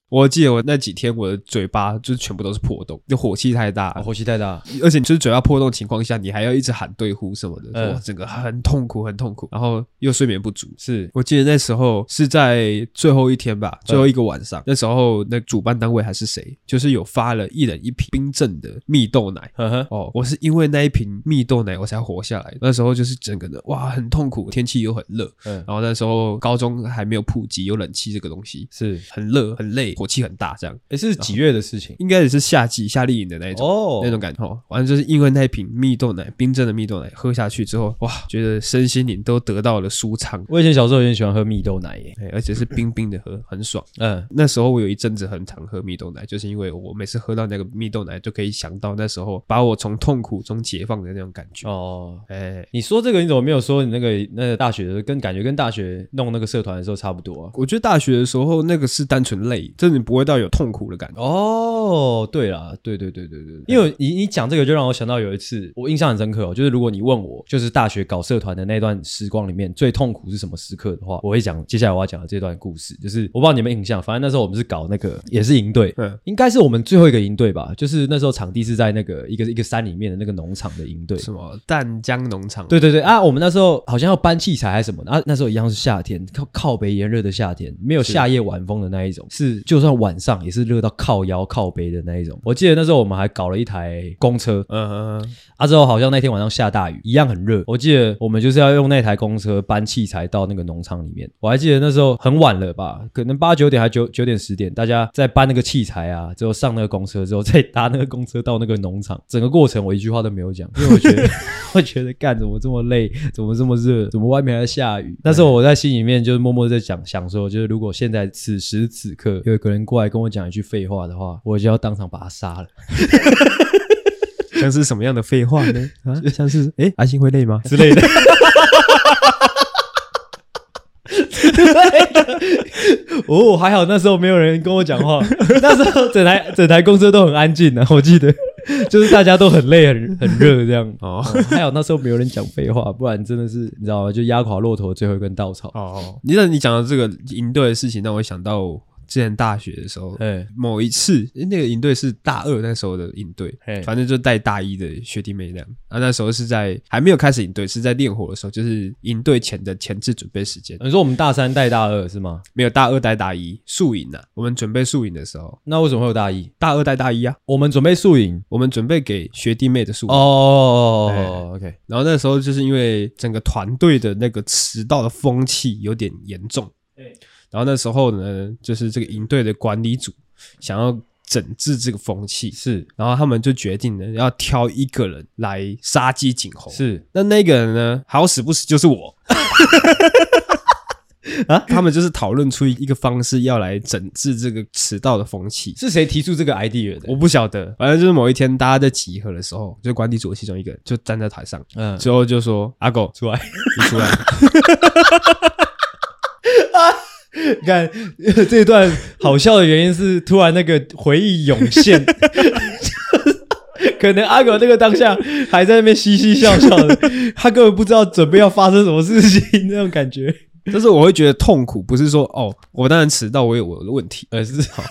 我记得我那几天我的嘴巴就是全部都是破洞，就火气太大，哦，火气太大，而且你就是嘴巴破洞情况下，你还要一直喊对呼什么的，嗯，哇，整个很痛苦，很痛苦，然后又睡眠不足。是。我记得那时候是在最后一天吧，最后一个晚上，嗯，那时候那主办单位还是谁，就是有发了一人一瓶冰镇的蜜豆奶。呵呵，哦，我是因为那一瓶蜜豆奶我才活下来。那时候就是整个的哇，很痛苦，天气又很热，嗯，然后那时候高中还没有普及有冷气这个东西，是。很热很累。火气很大，这样。哎，是几月的事情？应该也是夏季夏令营的那一种哦，那种感觉。哦，完了就是因为那一瓶蜜豆奶，冰镇的蜜豆奶喝下去之后，哇，觉得身心灵都得到了舒畅。我以前小时候也很喜欢喝蜜豆奶耶，而且是冰冰的喝，很爽。嗯，那时候我有一阵子很常喝蜜豆奶，就是因为我每次喝到那个蜜豆奶，就可以想到那时候把我从痛苦中解放的那种感觉。哦，哎，你说这个你怎么没有说你那个那个大学的跟感觉跟大学弄那个社团的时候差不多啊？我觉得大学的时候那个是单纯累，真的你不会到有痛苦的感觉。哦，对啦，对对对对对，因为你你讲这个就让我想到有一次我印象很深刻哦，就是如果你问我就是大学搞社团的那段时光里面最痛苦是什么时刻的话，我会讲接下来我要讲的这段故事，就是我不知道你们印象，反正那时候我们是搞那个也是营队，嗯，应该是我们最后一个营队吧，就是那时候场地是在那个一个一个山里面的那个农场的营队，什么淡江农场？对对对啊，我们那时候好像要搬器材还是什么，啊，那时候一样是夏天，靠靠北炎热的夏天，没有夏夜晚风的那一种，是，是就算晚上也是热到靠腰靠背的那一种。我记得那时候我们还搞了一台公车，嗯嗯嗯，啊之后好像那天晚上下大雨，一样很热。我记得我们就是要用那台公车搬器材到那个农场里面。我还记得那时候很晚了吧，可能八九点还九九点十点，大家在搬那个器材啊，之后上那个公车之后再搭那个公车到那个农场，整个过程我一句话都没有讲，因为我觉得 (laughs) 我觉得干怎么这么累，怎么这么热，怎么外面还在下雨。但是我在心里面就是默默在讲，想说就是如果现在此时此刻有一个人过来跟我讲一句废话的话，我就要当场把他杀了。像是什么样的废话呢？啊，(laughs) 像是哎，阿星会累吗之类的。(laughs) 哦，还好那时候没有人跟我讲话，那时候整台整台公车都很安静呢、啊。我记得就是大家都很累、很很热这样。哦，还好那时候没有人讲废话，不然真的是你知道吗？就压垮骆驼最后一根稻草。哦，你那你讲的这个营队的事情，让我想到。之前大学的时候，欸、某一次，那个营队是大二那时候的营队，欸、反正就带大一的学弟妹那样。啊，那时候是在还没有开始营队，是在练火的时候，就是营队前的前置准备时间。你说我们大三带大二是吗？没有，大二带大一宿营呐。我们准备宿营的时候，那为什么会有大一？大二带大一啊？我们准备宿营，我们准备给学弟妹的宿营。哦、欸、，OK。然后那时候就是因为整个团队的那个迟到的风气有点严重。欸然后那时候呢，就是这个营队的管理组想要整治这个风气，是，然后他们就决定呢，要挑一个人来杀鸡儆猴，是，那那个人呢，好死不死就是我，(laughs) 啊，(laughs) 他们就是讨论出一个方式，要来整治这个迟到的风气。是谁提出这个 idea 的？我不晓得，反正就是某一天大家在集合的时候，就管理组的其中一个人就站在台上，嗯，之后就说：“阿狗出来，你出来。” (laughs) 你看这一段好笑的原因是，突然那个回忆涌现，可能阿狗那个当下还在那边嘻嘻笑笑的，他根本不知道准备要发生什么事情 (laughs) 那种感觉。但是我会觉得痛苦，不是说哦，我当然迟到，我有我的问题，而是好。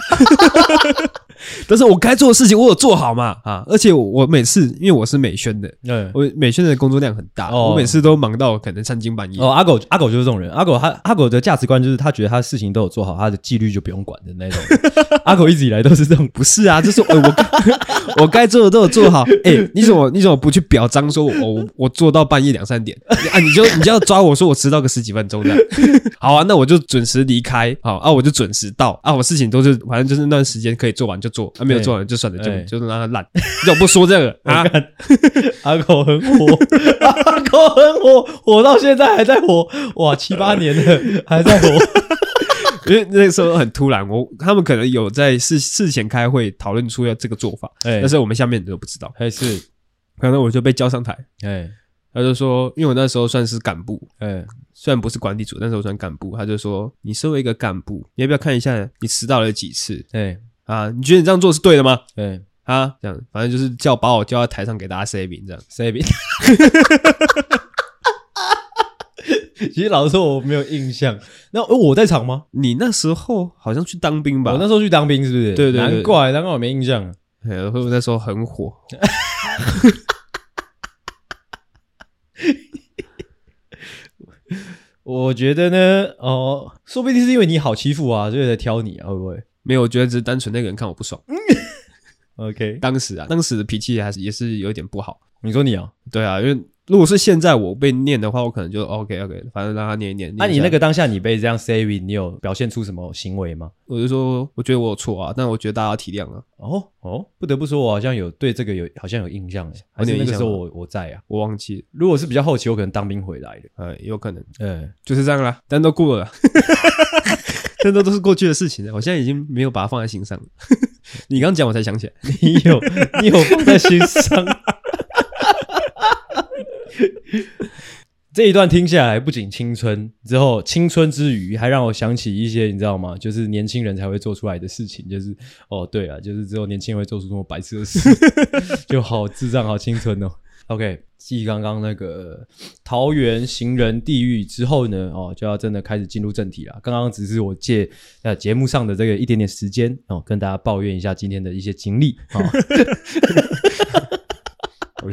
(laughs) 但是我该做的事情我有做好嘛啊！而且我每次因为我是美宣的，嗯，我美宣的工作量很大，我每次都忙到可能三更半夜。哦，阿狗阿狗就是这种人，阿狗他阿狗的价值观就是他觉得他事情都有做好，他的纪律就不用管的那种。(laughs) 阿狗一直以来都是这种，不是啊？就是我 (laughs) 我该做的都有做好。哎，你怎么你怎么不去表彰说我我我做到半夜两三点啊？你就你就要抓我说我迟到个十几分钟这样。好啊，那我就准时离开，好啊，我就准时到啊，我事情都是反正就是那段时间可以做完就做，啊，没有做完就算了，就就让它烂。你怎么不说这个啊？阿狗很火，(laughs) 阿狗很火，火到现在还在火，哇，七八年了还在火。(laughs) 因为那个时候很突然，我他们可能有在事事前开会讨论出要这个做法，但是我们下面都不知道，还是可能我就被叫上台，哎。他就说，因为我那时候算是干部，哎，虽然不是管理组，但是我算干部。他就说，你身为一个干部，你要不要看一下你迟到了几次？对，啊，你觉得你这样做是对的吗？对，啊，这样，反正就是叫把我叫到台上给大家 say 饼，这样 say 饼。其实老实说，我没有印象。那我在场吗？你那时候好像去当兵吧？我那时候去当兵，是不是？对对对，难怪，难怪我没印象。哎，我那时候很火。(laughs) 我觉得呢，哦，说不定是因为你好欺负啊，所以才挑你啊，会不会？没有，我觉得只是单纯那个人看我不爽。(laughs) OK，当时啊，当时的脾气还是也是有点不好。你说你啊？对啊，因为如果是现在我被念的话，我可能就 OK OK，反正让他念一念。那、啊、你那个当下你被这样 say，你有表现出什么行为吗？我就说，我觉得我有错啊，但我觉得大家要体谅啊。哦哦，不得不说，我好像有对这个有好像有印象诶，还是那个时候我我在啊，我忘记了。如果是比较后期，我可能当兵回来的，呃，有可能，嗯，就是这样啦，但都过了，(laughs) 但都都是过去的事情了。我现在已经没有把它放在心上了。(laughs) 你刚讲我才想起来，(laughs) 你有你有放在心上。(laughs) 这一段听下来，不仅青春，之后青春之余，还让我想起一些，你知道吗？就是年轻人才会做出来的事情，就是哦，对啊，就是只有年轻人会做出这么白痴的事，就好智障，好青春哦。OK，继刚刚那个桃园行人地狱之后呢，哦，就要真的开始进入正题了。刚刚只是我借呃节目上的这个一点点时间哦，跟大家抱怨一下今天的一些经历啊。哦 (laughs)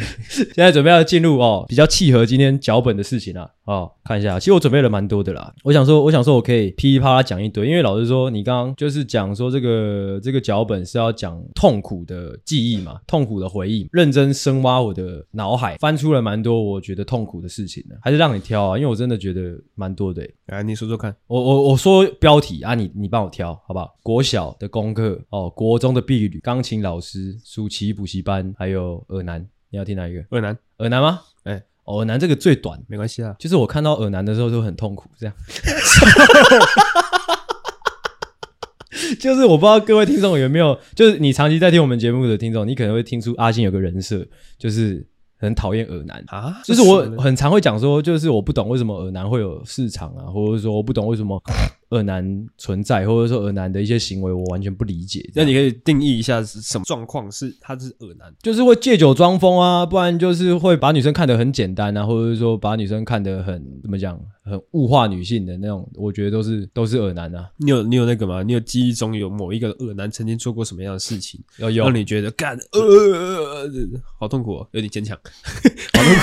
(laughs) 现在准备要进入哦，比较契合今天脚本的事情了哦。看一下，其实我准备了蛮多的啦。我想说，我想说我可以噼里啪啦讲一堆，因为老实说，你刚刚就是讲说这个这个脚本是要讲痛苦的记忆嘛，痛苦的回忆，认真深挖我的脑海，翻出了蛮多我觉得痛苦的事情的，还是让你挑啊，因为我真的觉得蛮多的。来，你说说看，我我我说标题啊，你你帮我挑好不好？国小的功课哦，国中的婢女，钢琴老师，暑期补习班，还有尔南。你要听哪一个？耳男，耳男吗？哎、欸，尔南这个最短，没关系啊。就是我看到耳男的时候都很痛苦，这样。(laughs) 就是我不知道各位听众有没有，就是你长期在听我们节目的听众，你可能会听出阿信有个人设，就是很讨厌耳男啊。就是我很常会讲说，就是我不懂为什么耳男会有市场啊，或者说我不懂为什么。恶男存在，或者说恶男的一些行为，我完全不理解。那你可以定义一下是什么状况？是他是恶男，就是会借酒装疯啊，不然就是会把女生看得很简单啊，或者是说把女生看得很怎么讲，很物化女性的那种。我觉得都是都是恶男啊。你有你有那个吗？你有记忆中有某一个恶男曾经做过什么样的事情，有有让你觉得干呃，呃，好痛苦哦，有点坚强，(laughs) 好痛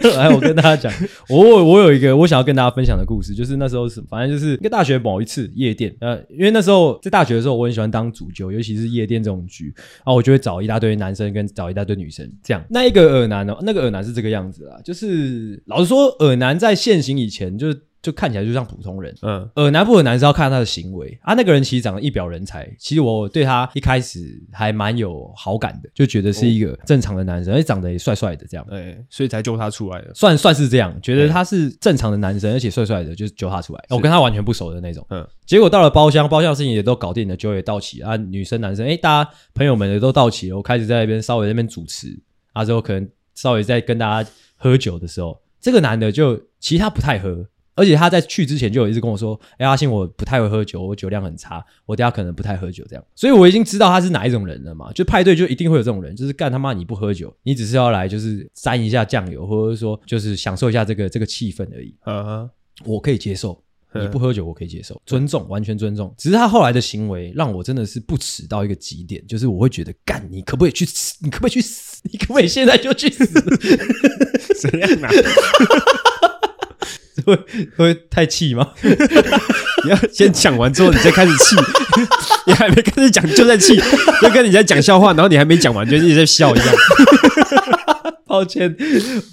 苦。(laughs) 来，我跟大家讲，我我有一个我想要跟大家分享的故事，就是那时候是反正就是一个大学某一次夜店，呃，因为那时候在大学的时候，我很喜欢当主角，尤其是夜店这种局，然后我就会找一大堆男生跟找一大堆女生，这样。那一个耳男呢，那个耳男是这个样子啊，就是老实说，耳男在现行以前就是。就看起来就像普通人，嗯，耳男不耳男是要看他的行为。啊。那个人其实长得一表人才，其实我对他一开始还蛮有好感的，就觉得是一个正常的男生，而且长得也帅帅的这样，对，所以才救他出来的，算算是这样，觉得他是正常的男生，而且帅帅的，就是揪他出来。我跟他完全不熟的那种，嗯，结果到了包厢，包厢事情也都搞定了，酒也到齐啊，女生男生，哎，大家朋友们也都到齐了，我开始在那边稍微在那边主持，啊，之后可能稍微在跟大家喝酒的时候，这个男的就其实他不太喝。而且他在去之前就有一直跟我说：“哎，阿信，我不太会喝酒，我酒量很差，我等下可能不太喝酒这样。”所以我已经知道他是哪一种人了嘛。就派对就一定会有这种人，就是干他妈你不喝酒，你只是要来就是沾一下酱油，或者说就是享受一下这个这个气氛而已。嗯哼，我可以接受，你不喝酒我可以接受，尊重，完全尊重。只是他后来的行为让我真的是不耻到一个极点，就是我会觉得干，你可不可以去死？你可不可以去死？你可不可以现在就去死？(laughs) 怎样啊？会 (laughs) 会太气吗？(laughs) 你要先讲完之后，你再开始气。(laughs) 你还没开始讲就在气，就跟你在讲笑话，然后你还没讲完就一直在笑一样。抱歉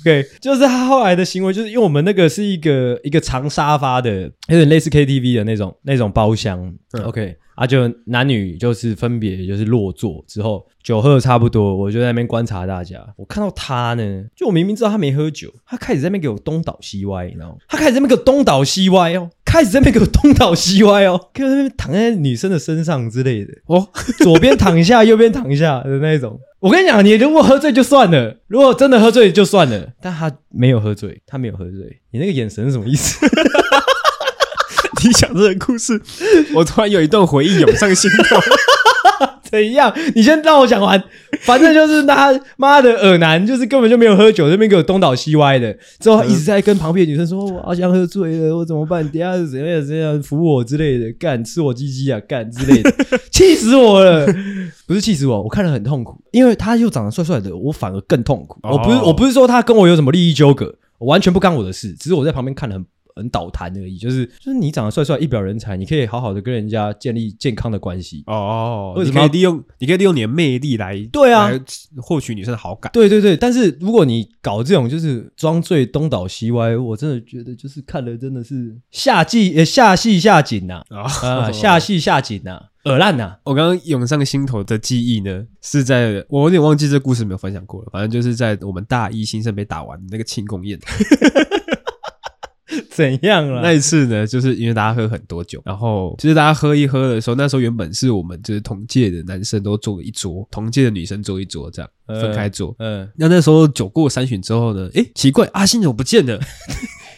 ，OK，就是他后来的行为，就是因为我们那个是一个一个长沙发的，有点类似 KTV 的那种那种包厢，OK。啊，就男女就是分别就是落座之后，酒喝的差不多，我就在那边观察大家。我看到他呢，就我明明知道他没喝酒，他开始在那边给我东倒西歪，你知道吗？他开始在那边给我东倒西歪哦，开始在那边给我东倒西歪哦，给我在那边躺在女生的身上之类的哦，左边躺一下，右边躺一下的那种。我跟你讲，你如果喝醉就算了，如果真的喝醉就算了，但他没有喝醉，他没有喝醉，你那个眼神是什么意思？你讲这个故事，我突然有一段回忆涌上心头。(laughs) 怎样？你先让我讲完。反正就是他妈的耳男，就是根本就没有喝酒，这边给我东倒西歪的。之后他一直在跟旁边女生说：“我好像喝醉了，我怎么办？等下是怎样怎样扶我之类的，干吃我鸡鸡啊，干之类的，气死我了！不是气死我，我看了很痛苦，因为他又长得帅帅的，我反而更痛苦。我不是我不是说他跟我有什么利益纠葛，我完全不干我的事，只是我在旁边看了很。”很倒谈而已，就是就是你长得帅帅，一表人才，你可以好好的跟人家建立健康的关系。哦，为什么你可以利用你可以利用你的魅力来对啊来获取女生的好感。对对对，但是如果你搞这种就是装醉东倒西歪，我真的觉得就是看了真的是下季呃下戏下景呐啊啊下戏下景呐耳烂呐。我刚刚涌上心头的记忆呢，是在我有点忘记这故事没有分享过了，反正就是在我们大一新生被打完那个庆功宴。(laughs) 怎样了？那一次呢，就是因为大家喝很多酒，然后其实大家喝一喝的时候，那时候原本是我们就是同届的男生都坐一桌，同届的女生坐一桌，这样分开坐。嗯，那那时候酒过三巡之后呢，诶，奇怪，阿信怎么不见了？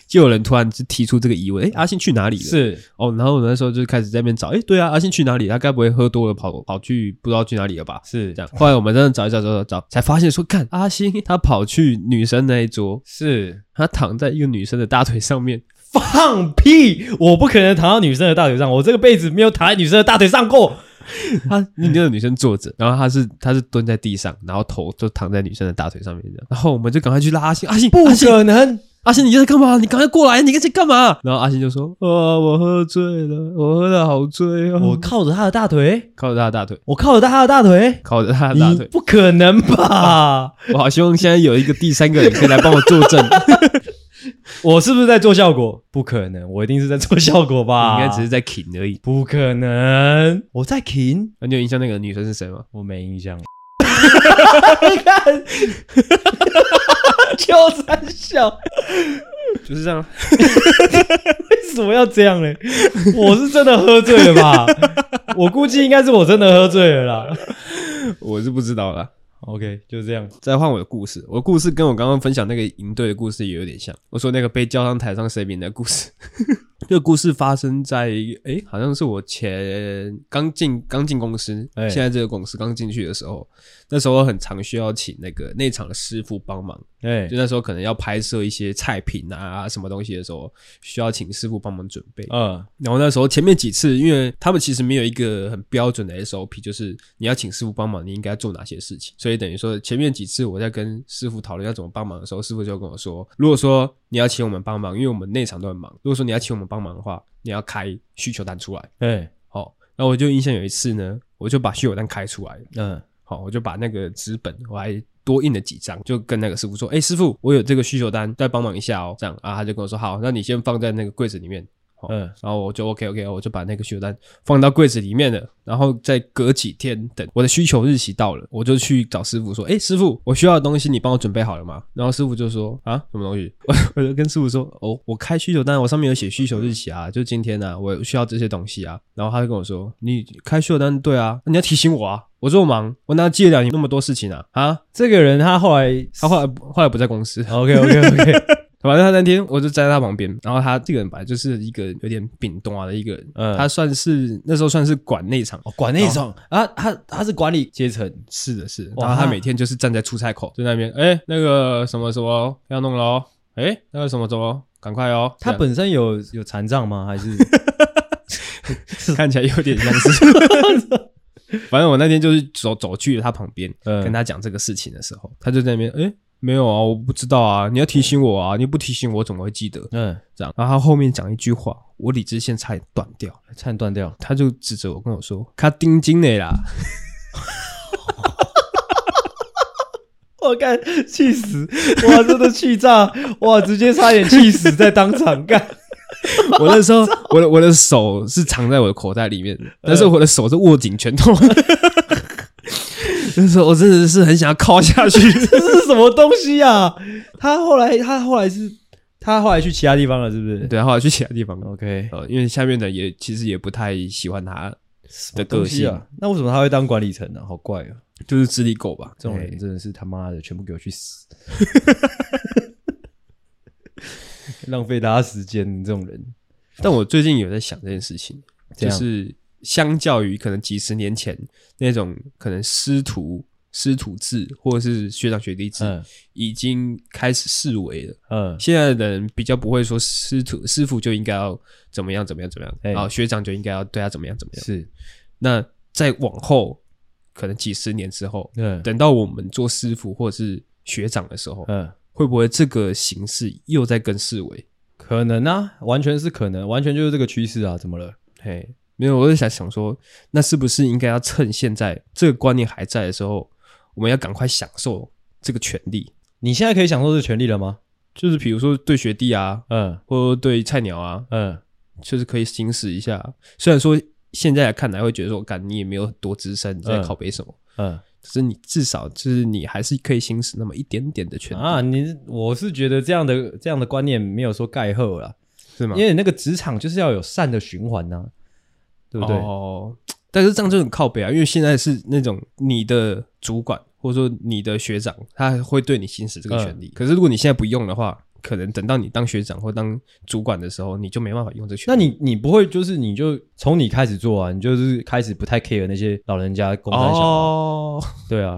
就有人突然就提出这个疑问，诶，阿信去哪里了？是哦，然后我那时候就开始在那边找，诶，对啊，阿信去哪里？他该不会喝多了跑跑去不知道去哪里了吧？是这样。后来我们真的找一找找找找，才发现说，看阿信他跑去女生那一桌，是，他躺在一个女生的大腿上面。放屁！我不可能躺到女生的大腿上，我这个辈子没有躺在女生的大腿上过。(laughs) 他那个女生坐着，然后他是他是蹲在地上，然后头就躺在女生的大腿上面这样。然后我们就赶快去拉阿信，阿信不可能，阿信你在干嘛？你赶快过来，你在干嘛？然后阿信就说：啊，我喝醉了，我喝的好醉啊。我靠着他的大腿，靠着他的大腿，我靠着他的大腿，靠着他的大腿，不可能吧？(laughs) 我好希望现在有一个第三个人可以来帮我作证。(laughs) 我是不是在做效果？不可能，我一定是在做效果吧？你应该只是在 king 而已。不可能，我在 king。那你有印象那个女生是谁吗？我没印象。你看，就在笑，就是这样。为什么要这样呢？我是真的喝醉了吧？我估计应该是我真的喝醉了啦。我是不知道啦。OK，就这样。再换我的故事，我的故事跟我刚刚分享那个营队的故事也有点像。我说那个被叫上台上 say 名的故事，这个故事发生在诶，好像是我前刚进刚进公司，现在这个公司刚进去的时候，那时候很常需要请那个内场的师傅帮忙。哎，就那时候可能要拍摄一些菜品啊什么东西的时候，需要请师傅帮忙准备。嗯，然后那时候前面几次，因为他们其实没有一个很标准的 SOP，就是你要请师傅帮忙，你应该做哪些事情，所以。等于说，前面几次我在跟师傅讨论要怎么帮忙的时候，师傅就跟我说：“如果说你要请我们帮忙，因为我们内场都很忙。如果说你要请我们帮忙的话，你要开需求单出来。”哎，好，那我就印象有一次呢，我就把需求单开出来。嗯，好，我就把那个纸本我还多印了几张，就跟那个师傅说：“哎，师傅，我有这个需求单，再帮忙一下哦。”这样啊，他就跟我说：“好，那你先放在那个柜子里面。”嗯，然后我就 OK OK，我就把那个需求单放到柜子里面了。然后再隔几天，等我的需求日期到了，我就去找师傅说：“哎，师傅，我需要的东西你帮我准备好了吗？”然后师傅就说：“啊，什么东西？”我 (laughs) 我就跟师傅说：“哦，我开需求单，我上面有写需求日期啊，就今天啊，我需要这些东西啊。”然后他就跟我说：“你开需求单对啊，你要提醒我啊，我这么忙，我哪记得了你那么多事情啊？啊，这个人他后来他后来后来不在公司。OK OK OK。(laughs) (laughs) ”反正他那天我就站在他旁边，然后他这个人本来就是一个有点饼多的一个人，嗯，他算是那时候算是管内场，哦、管内场啊，他他是管理阶层，是的，是的，然后他每天就是站在出菜口，在那边，哎、欸，那个什么什么要弄了哦，哎、欸，那个什么什么赶快哦，他本身有有残障吗？还是？(laughs) (laughs) 看起来有点像是，(laughs) (laughs) 反正我那天就是走走去他旁边，嗯、跟他讲这个事情的时候，他就在那边，哎、欸。没有啊，我不知道啊，你要提醒我啊，你不提醒我怎么会记得？嗯，这样。然后他后面讲一句话，我理智线差点断掉，差点断掉。他就指着我跟我说：“他钉金的啦！” (laughs) 我干，气死！哇，真的气炸！哇，直接差点气死在当场干。我那时候，我的我的手是藏在我的口袋里面的，但是我的手是握紧拳头。那时候我真的是很想要靠下去，这是什么东西啊？他后来，他后来是，他后来去其他地方了，是不是？对，后来去其他地方了。OK，呃，因为下面的也其实也不太喜欢他的个性啊。那为什么他会当管理层呢？好怪啊！就是智力狗吧？这种人真的是他妈的，全部给我去死！(laughs) 浪费大家时间，这种人。但我最近有在想这件事情，就是。相较于可能几十年前那种可能师徒师徒制或者是学长学弟制，已经开始式微了。嗯，现在的人比较不会说师徒师傅就应该要怎么样怎么样怎么样，然后学长就应该要对他怎么样怎么样。是，那再往后可能几十年之后，嗯，等到我们做师傅或者是学长的时候，嗯，会不会这个形式又在跟式微？可能啊，完全是可能，完全就是这个趋势啊，怎么了？嘿，没有，我是想想说，那是不是应该要趁现在这个观念还在的时候，我们要赶快享受这个权利？你现在可以享受这个权利了吗？就是比如说对学弟啊，嗯，或者对菜鸟啊，嗯，就是可以行使一下。虽然说现在看来会觉得说，干你也没有多资深，你在靠背什么，嗯，可是你至少就是你还是可以行使那么一点点的权利啊。你我是觉得这样的这样的观念没有说盖后了，是吗？因为那个职场就是要有善的循环呐、啊，对不对？哦，但是这样就很靠北啊，因为现在是那种你的主管。或者说你的学长他会对你行使这个权利，嗯、可是如果你现在不用的话，可能等到你当学长或当主管的时候，你就没办法用这个权利。那你你不会就是你就从你开始做啊，你就是开始不太 care 那些老人家公三小哦，对啊，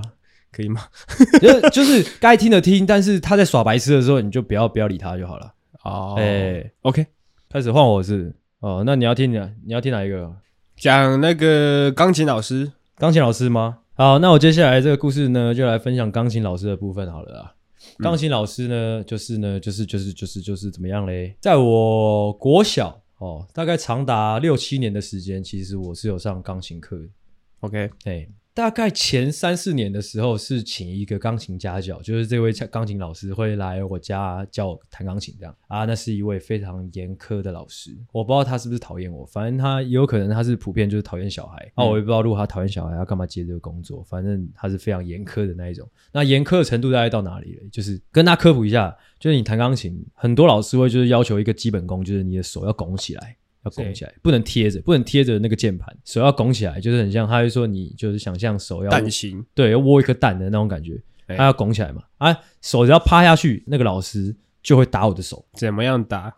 可以吗？(laughs) 就就是该听的听，但是他在耍白痴的时候，你就不要不要理他就好了。哦，哎、欸，OK，开始换我是哦，那你要听哪你要听哪一个？讲那个钢琴老师，钢琴老师吗？好，那我接下来这个故事呢，就来分享钢琴老师的部分好了啦。钢琴老师呢，就是呢，就是就是就是就是怎么样嘞？在我国小哦，大概长达六七年的时间，其实我是有上钢琴课的。OK，嘿。大概前三四年的时候，是请一个钢琴家教，就是这位钢琴老师会来我家教我弹钢琴这样啊。那是一位非常严苛的老师，我不知道他是不是讨厌我，反正他也有可能他是普遍就是讨厌小孩啊。我也不知道如果他讨厌小孩，要干嘛接这个工作？反正他是非常严苛的那一种。那严苛的程度大概到哪里了？就是跟他科普一下，就是你弹钢琴，很多老师会就是要求一个基本功，就是你的手要拱起来。要拱起来，不能贴着，不能贴着那个键盘，手要拱起来，就是很像，他会说你就是想象手要蛋形，对，要握一颗蛋的那种感觉，他要拱起来嘛，啊，手只要趴下去，那个老师就会打我的手，怎么样打？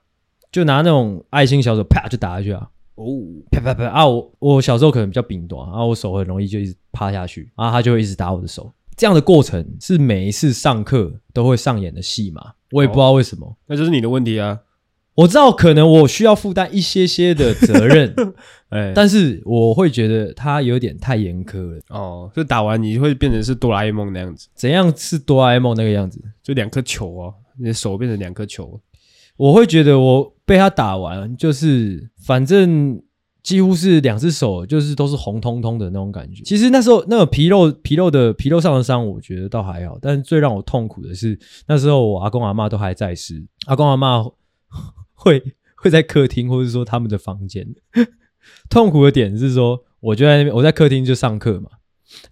就拿那种爱心小手啪就打下去啊，哦，啪啪啪啊，我我小时候可能比较饼短，然后我手很容易就一直趴下去，然后他就会一直打我的手，这样的过程是每一次上课都会上演的戏嘛，我也不知道为什么，哦，那就是你的问题啊。我知道可能我需要负担一些些的责任，(laughs) 哎，但是我会觉得他有点太严苛了。哦，就打完你会变成是哆啦 A 梦那样子？怎样是哆啦 A 梦那个样子？就两颗球哦，你的手变成两颗球。我会觉得我被他打完，就是反正几乎是两只手就是都是红彤彤的那种感觉。其实那时候那个皮肉皮肉的皮肉上的伤，我觉得倒还好。但是最让我痛苦的是那时候我阿公阿妈都还在世，阿公阿嬷。会会在客厅，或者说他们的房间。痛苦的点是说，我就在那边，我在客厅就上课嘛，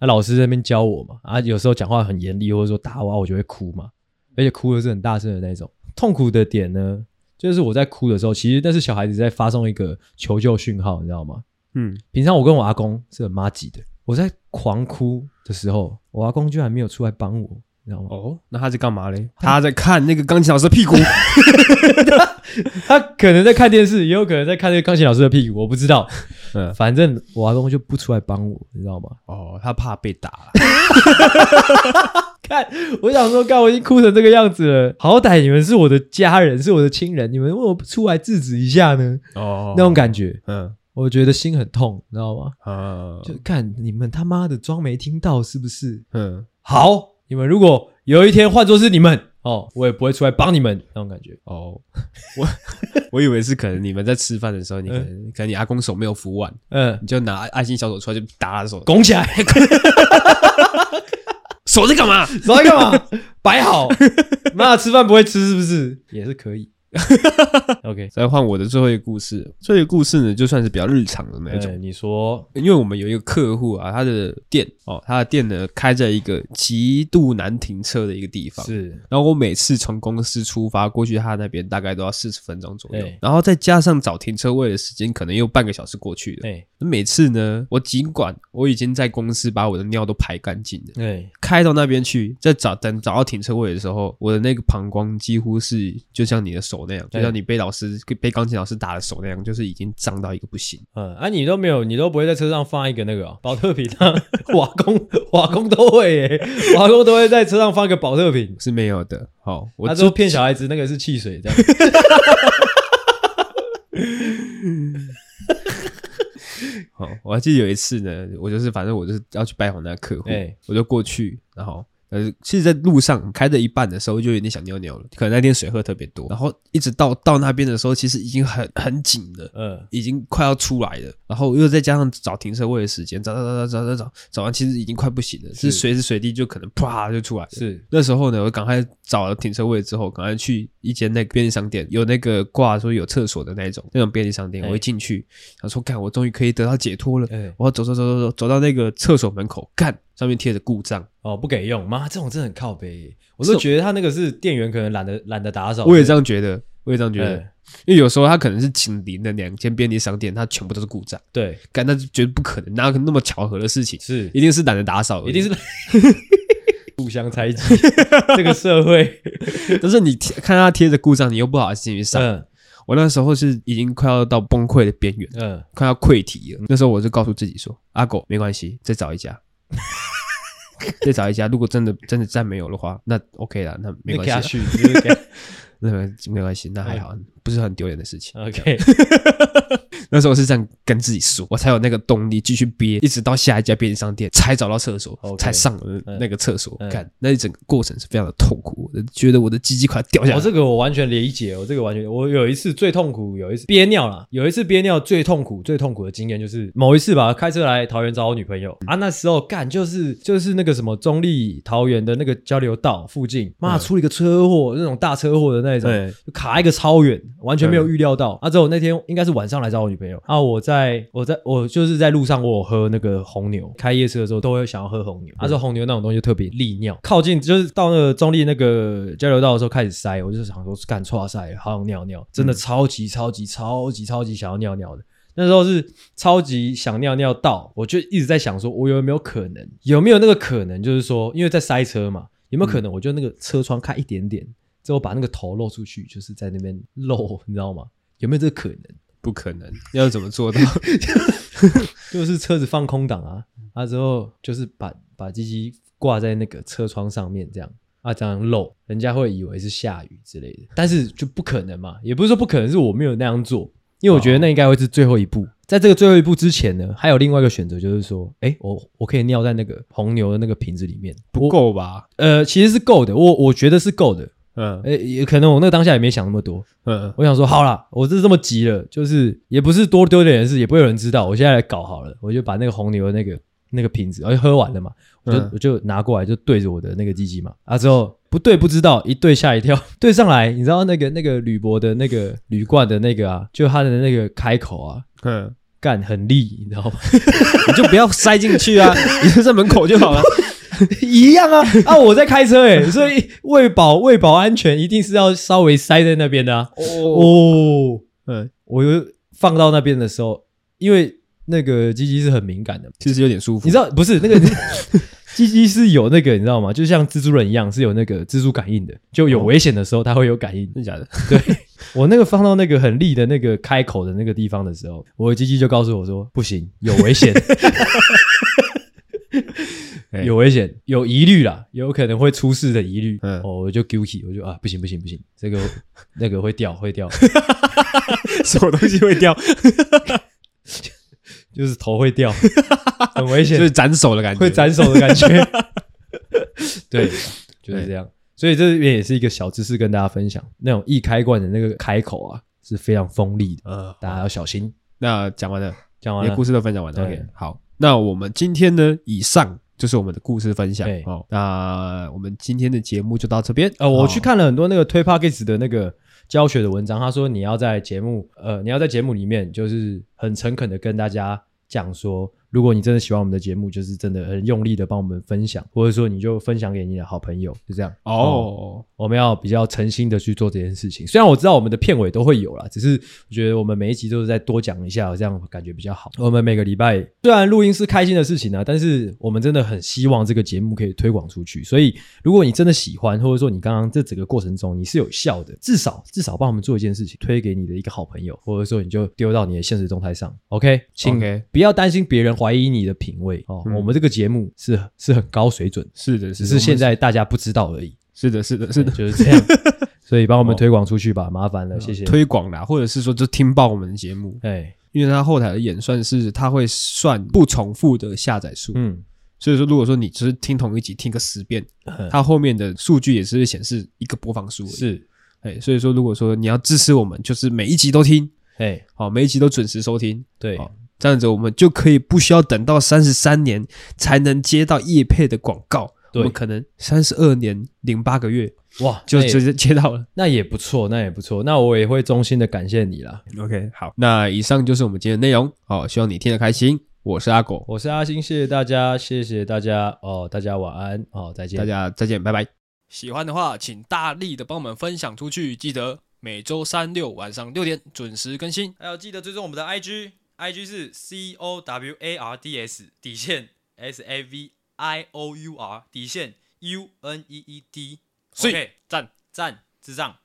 那老师在那边教我嘛，啊，有时候讲话很严厉，或者说打我，我就会哭嘛，而且哭的是很大声的那种。痛苦的点呢，就是我在哭的时候，其实那是小孩子在发送一个求救讯号，你知道吗？嗯，平常我跟我阿公是很麻吉的，我在狂哭的时候，我阿公居然没有出来帮我。你知道吗哦，那他在干嘛嘞？他在看那个钢琴老师的屁股。他 (laughs) (laughs) 他可能在看电视，也有可能在看那个钢琴老师的屁股，我不知道。嗯，反正我阿公就不出来帮我，你知道吗？哦，他怕被打。(laughs) 看，我想说，看我已经哭成这个样子了，好歹你们是我的家人，是我的亲人，你们为什么不出来制止一下呢？哦，那种感觉，嗯，我觉得心很痛，你知道吗？啊，就看你们他妈的装没听到是不是？嗯，好。你们如果有一天换作是你们哦，我也不会出来帮你们那种感觉哦。我 (laughs) 我以为是可能你们在吃饭的时候，你可能、嗯、可能你阿公手没有扶碗，嗯，你就拿爱心小手出来就打他的手，拱起来，手在干嘛？(laughs) 手在干嘛？(laughs) 摆好，妈吃饭不会吃是不是？也是可以。OK，再换我的最后一个故事。这个故事呢，就算是比较日常的那种。你说，因为我们有一个客户啊，他的店哦，他的店呢开在一个极度难停车的一个地方。是，然后我每次从公司出发过去他那边，大概都要四十分钟左右。然后再加上找停车位的时间，可能又半个小时过去了。对，每次呢，我尽管我已经在公司把我的尿都排干净了，对，开到那边去，再找等找到停车位的时候，我的那个膀胱几乎是就像你的手。那样，就像你被老师、被钢琴老师打的手那样，就是已经脏到一个不行。嗯，啊，你都没有，你都不会在车上放一个那个保特瓶啊？瓦工，瓦工都会耶，瓦工都会在车上放一个保特瓶，是没有的。好，我他说骗小孩子那个是汽水，这样。(laughs) 好，我还记得有一次呢，我就是反正我就是要去拜访那个客户，欸、我就过去，然后。呃，其实在路上开着一半的时候就有点想尿尿了，可能那天水喝特别多，然后一直到到那边的时候，其实已经很很紧了，嗯，已经快要出来了，然后又再加上找停车位的时间，找找找找找找找，找完其实已经快不行了，是随时随地就可能啪就出来了。是那时候呢，我赶快找了停车位之后，赶快去一间那个便利商店，有那个挂说有厕所的那种那种便利商店，我一进去，然后说干，我终于可以得到解脱了，我要走走走走走走到那个厕所门口干。上面贴着故障哦，不给用妈，这种真的很靠北。我都觉得他那个是店员可能懒得懒得打扫。我也这样觉得，我也这样觉得，因为有时候他可能是紧邻的两间便利商店，他全部都是故障。对，干那绝对不可能，哪有那么巧合的事情？是，一定是懒得打扫，一定是 (laughs) 互相猜忌。(laughs) 这个社会，(laughs) 但是你看他贴着故障，你又不好意思进去上。我那时候是已经快要到崩溃的边缘，嗯，快要溃体了。那时候我就告诉自己说：“阿狗，没关系，再找一家。”再找一家，如果真的真的再没有的话，那 OK 了，那没关系，那没关系，那还好。不是很丢脸的事情。OK，(laughs) 那时候是这样跟自己说，我才有那个动力继续憋，一直到下一家便利商店才找到厕所，okay, 才上了那个厕所。看、嗯、那一整个过程是非常的痛苦，我觉得我的鸡鸡快掉下来。我、哦、这个我完全理解，我这个完全，我有一次最痛苦，有一次憋尿了，有一次憋尿最痛苦、最痛苦的经验就是某一次吧，开车来桃园找我女朋友啊，那时候干就是就是那个什么中立桃园的那个交流道附近，妈出了一个车祸，那种大车祸的那种，就卡一个超远。完全没有预料到，啊！之后那天应该是晚上来找我女朋友啊，我在我在我就是在路上，我有喝那个红牛，开夜车的时候都会想要喝红牛。啊，这红牛那种东西特别利尿，靠近就是到那个中立那个交流道的时候开始塞，我就想说干错塞，好想尿尿，真的超级超级超级超级想要尿尿的。那时候是超级想尿尿到，我就一直在想说，我有没有可能，有没有那个可能，就是说，因为在塞车嘛，有没有可能，我就那个车窗开一点点。之后把那个头露出去，就是在那边露，你知道吗？有没有这个可能？不可能，要怎么做到？(laughs) 就是车子放空档啊，啊之后就是把把机机挂在那个车窗上面，这样啊这样露，人家会以为是下雨之类的，但是就不可能嘛，也不是说不可能，是我没有那样做，因为我觉得那应该会是最后一步，在这个最后一步之前呢，还有另外一个选择，就是说，哎，我我可以尿在那个红牛的那个瓶子里面，不够吧？呃，其实是够的，我我觉得是够的。嗯，诶，也可能我那个当下也没想那么多。嗯，我想说，好啦，我这这么急了，就是也不是多丢点的事，也不会有人知道。我现在来搞好了，我就把那个红牛的那个那个瓶子，而且喝完了嘛，我就、嗯、我就拿过来，就对着我的那个鸡鸡嘛。啊，之后不对不知道，一对吓一跳，(laughs) 对上来，你知道那个那个铝箔的那个铝罐的那个啊，就它的那个开口啊，嗯，干很利，你知道吗？(laughs) 你就不要塞进去啊，(laughs) 你就在门口就好了。(laughs) 一样啊啊！我在开车诶，(laughs) 所以为保为保安全，一定是要稍微塞在那边的啊。哦，嗯，我又放到那边的时候，因为那个鸡鸡是很敏感的，其实有点舒服。你知道不是那个 (laughs) 鸡鸡是有那个，你知道吗？就像蜘蛛人一样，是有那个蜘蛛感应的，就有危险的时候，它会有感应。真的假的？对，我那个放到那个很立的那个开口的那个地方的时候，我的鸡鸡就告诉我说：“不行，有危险。”有危险，有疑虑啦，有可能会出事的疑虑。嗯，哦，我就 guilty，我就啊，不行不行不行，这个 (laughs) 那个会掉会掉，(laughs) 什么东西会掉？(laughs) 就是头会掉，很危险，就是斩首的感觉，会斩首的感觉。对，就是这样。所以这边也是一个小知识跟大家分享，那种易开罐的那个开口啊是非常锋利的，呃，大家要小心。那讲完了，讲完了，故事都分享完了。OK，好，那我们今天呢，以上。就是我们的故事分享哦。那我们今天的节目就到这边。呃，我去看了很多那个推 p a c k a g e 的那个教学的文章，他说你要在节目，呃，你要在节目里面就是很诚恳的跟大家讲说。如果你真的喜欢我们的节目，就是真的很用力的帮我们分享，或者说你就分享给你的好朋友，就这样哦。Oh. 我们要比较诚心的去做这件事情。虽然我知道我们的片尾都会有啦，只是我觉得我们每一集都是再多讲一下，这样感觉比较好。我们每个礼拜虽然录音是开心的事情啊，但是我们真的很希望这个节目可以推广出去。所以如果你真的喜欢，或者说你刚刚这整个过程中你是有效的，至少至少帮我们做一件事情，推给你的一个好朋友，或者说你就丢到你的现实动态上。OK，请不要担心别人。怀疑你的品味。哦，我们这个节目是是很高水准，是的，只是现在大家不知道而已。是的，是的，是的，就是这样。(laughs) 所以帮我们推广出去吧，麻烦了，谢谢。推广啦，或者是说就听爆我们的节目，哎，因为它后台的演算是它会算不重复的下载数，嗯，所以说，如果说你只是听同一集听个十遍，它后面的数据也是会显示一个播放数。是，哎，所以说，如果说你要支持我们，就是每一集都听，哎，好，每一集都准时收听，对，这样子我们就可以不需要等到三十三年才能接到叶配的广告，对，我们可能三十二年零八个月，哇，就直接接到了，那也不错，那也不错，那我也会衷心的感谢你啦。OK，好，那以上就是我们今天的内容，好，希望你听得开心。我是阿狗，我是阿星，谢谢大家，谢谢大家。哦，大家晚安。哦，再见，大家再见，拜拜。喜欢的话，请大力的帮我们分享出去，记得每周三六晚上六点准时更新，还有记得追踪我们的 IG，IG 是 C O W A R D S 底线 S A V I O U R 底线 U N E E D，所以赞赞智障。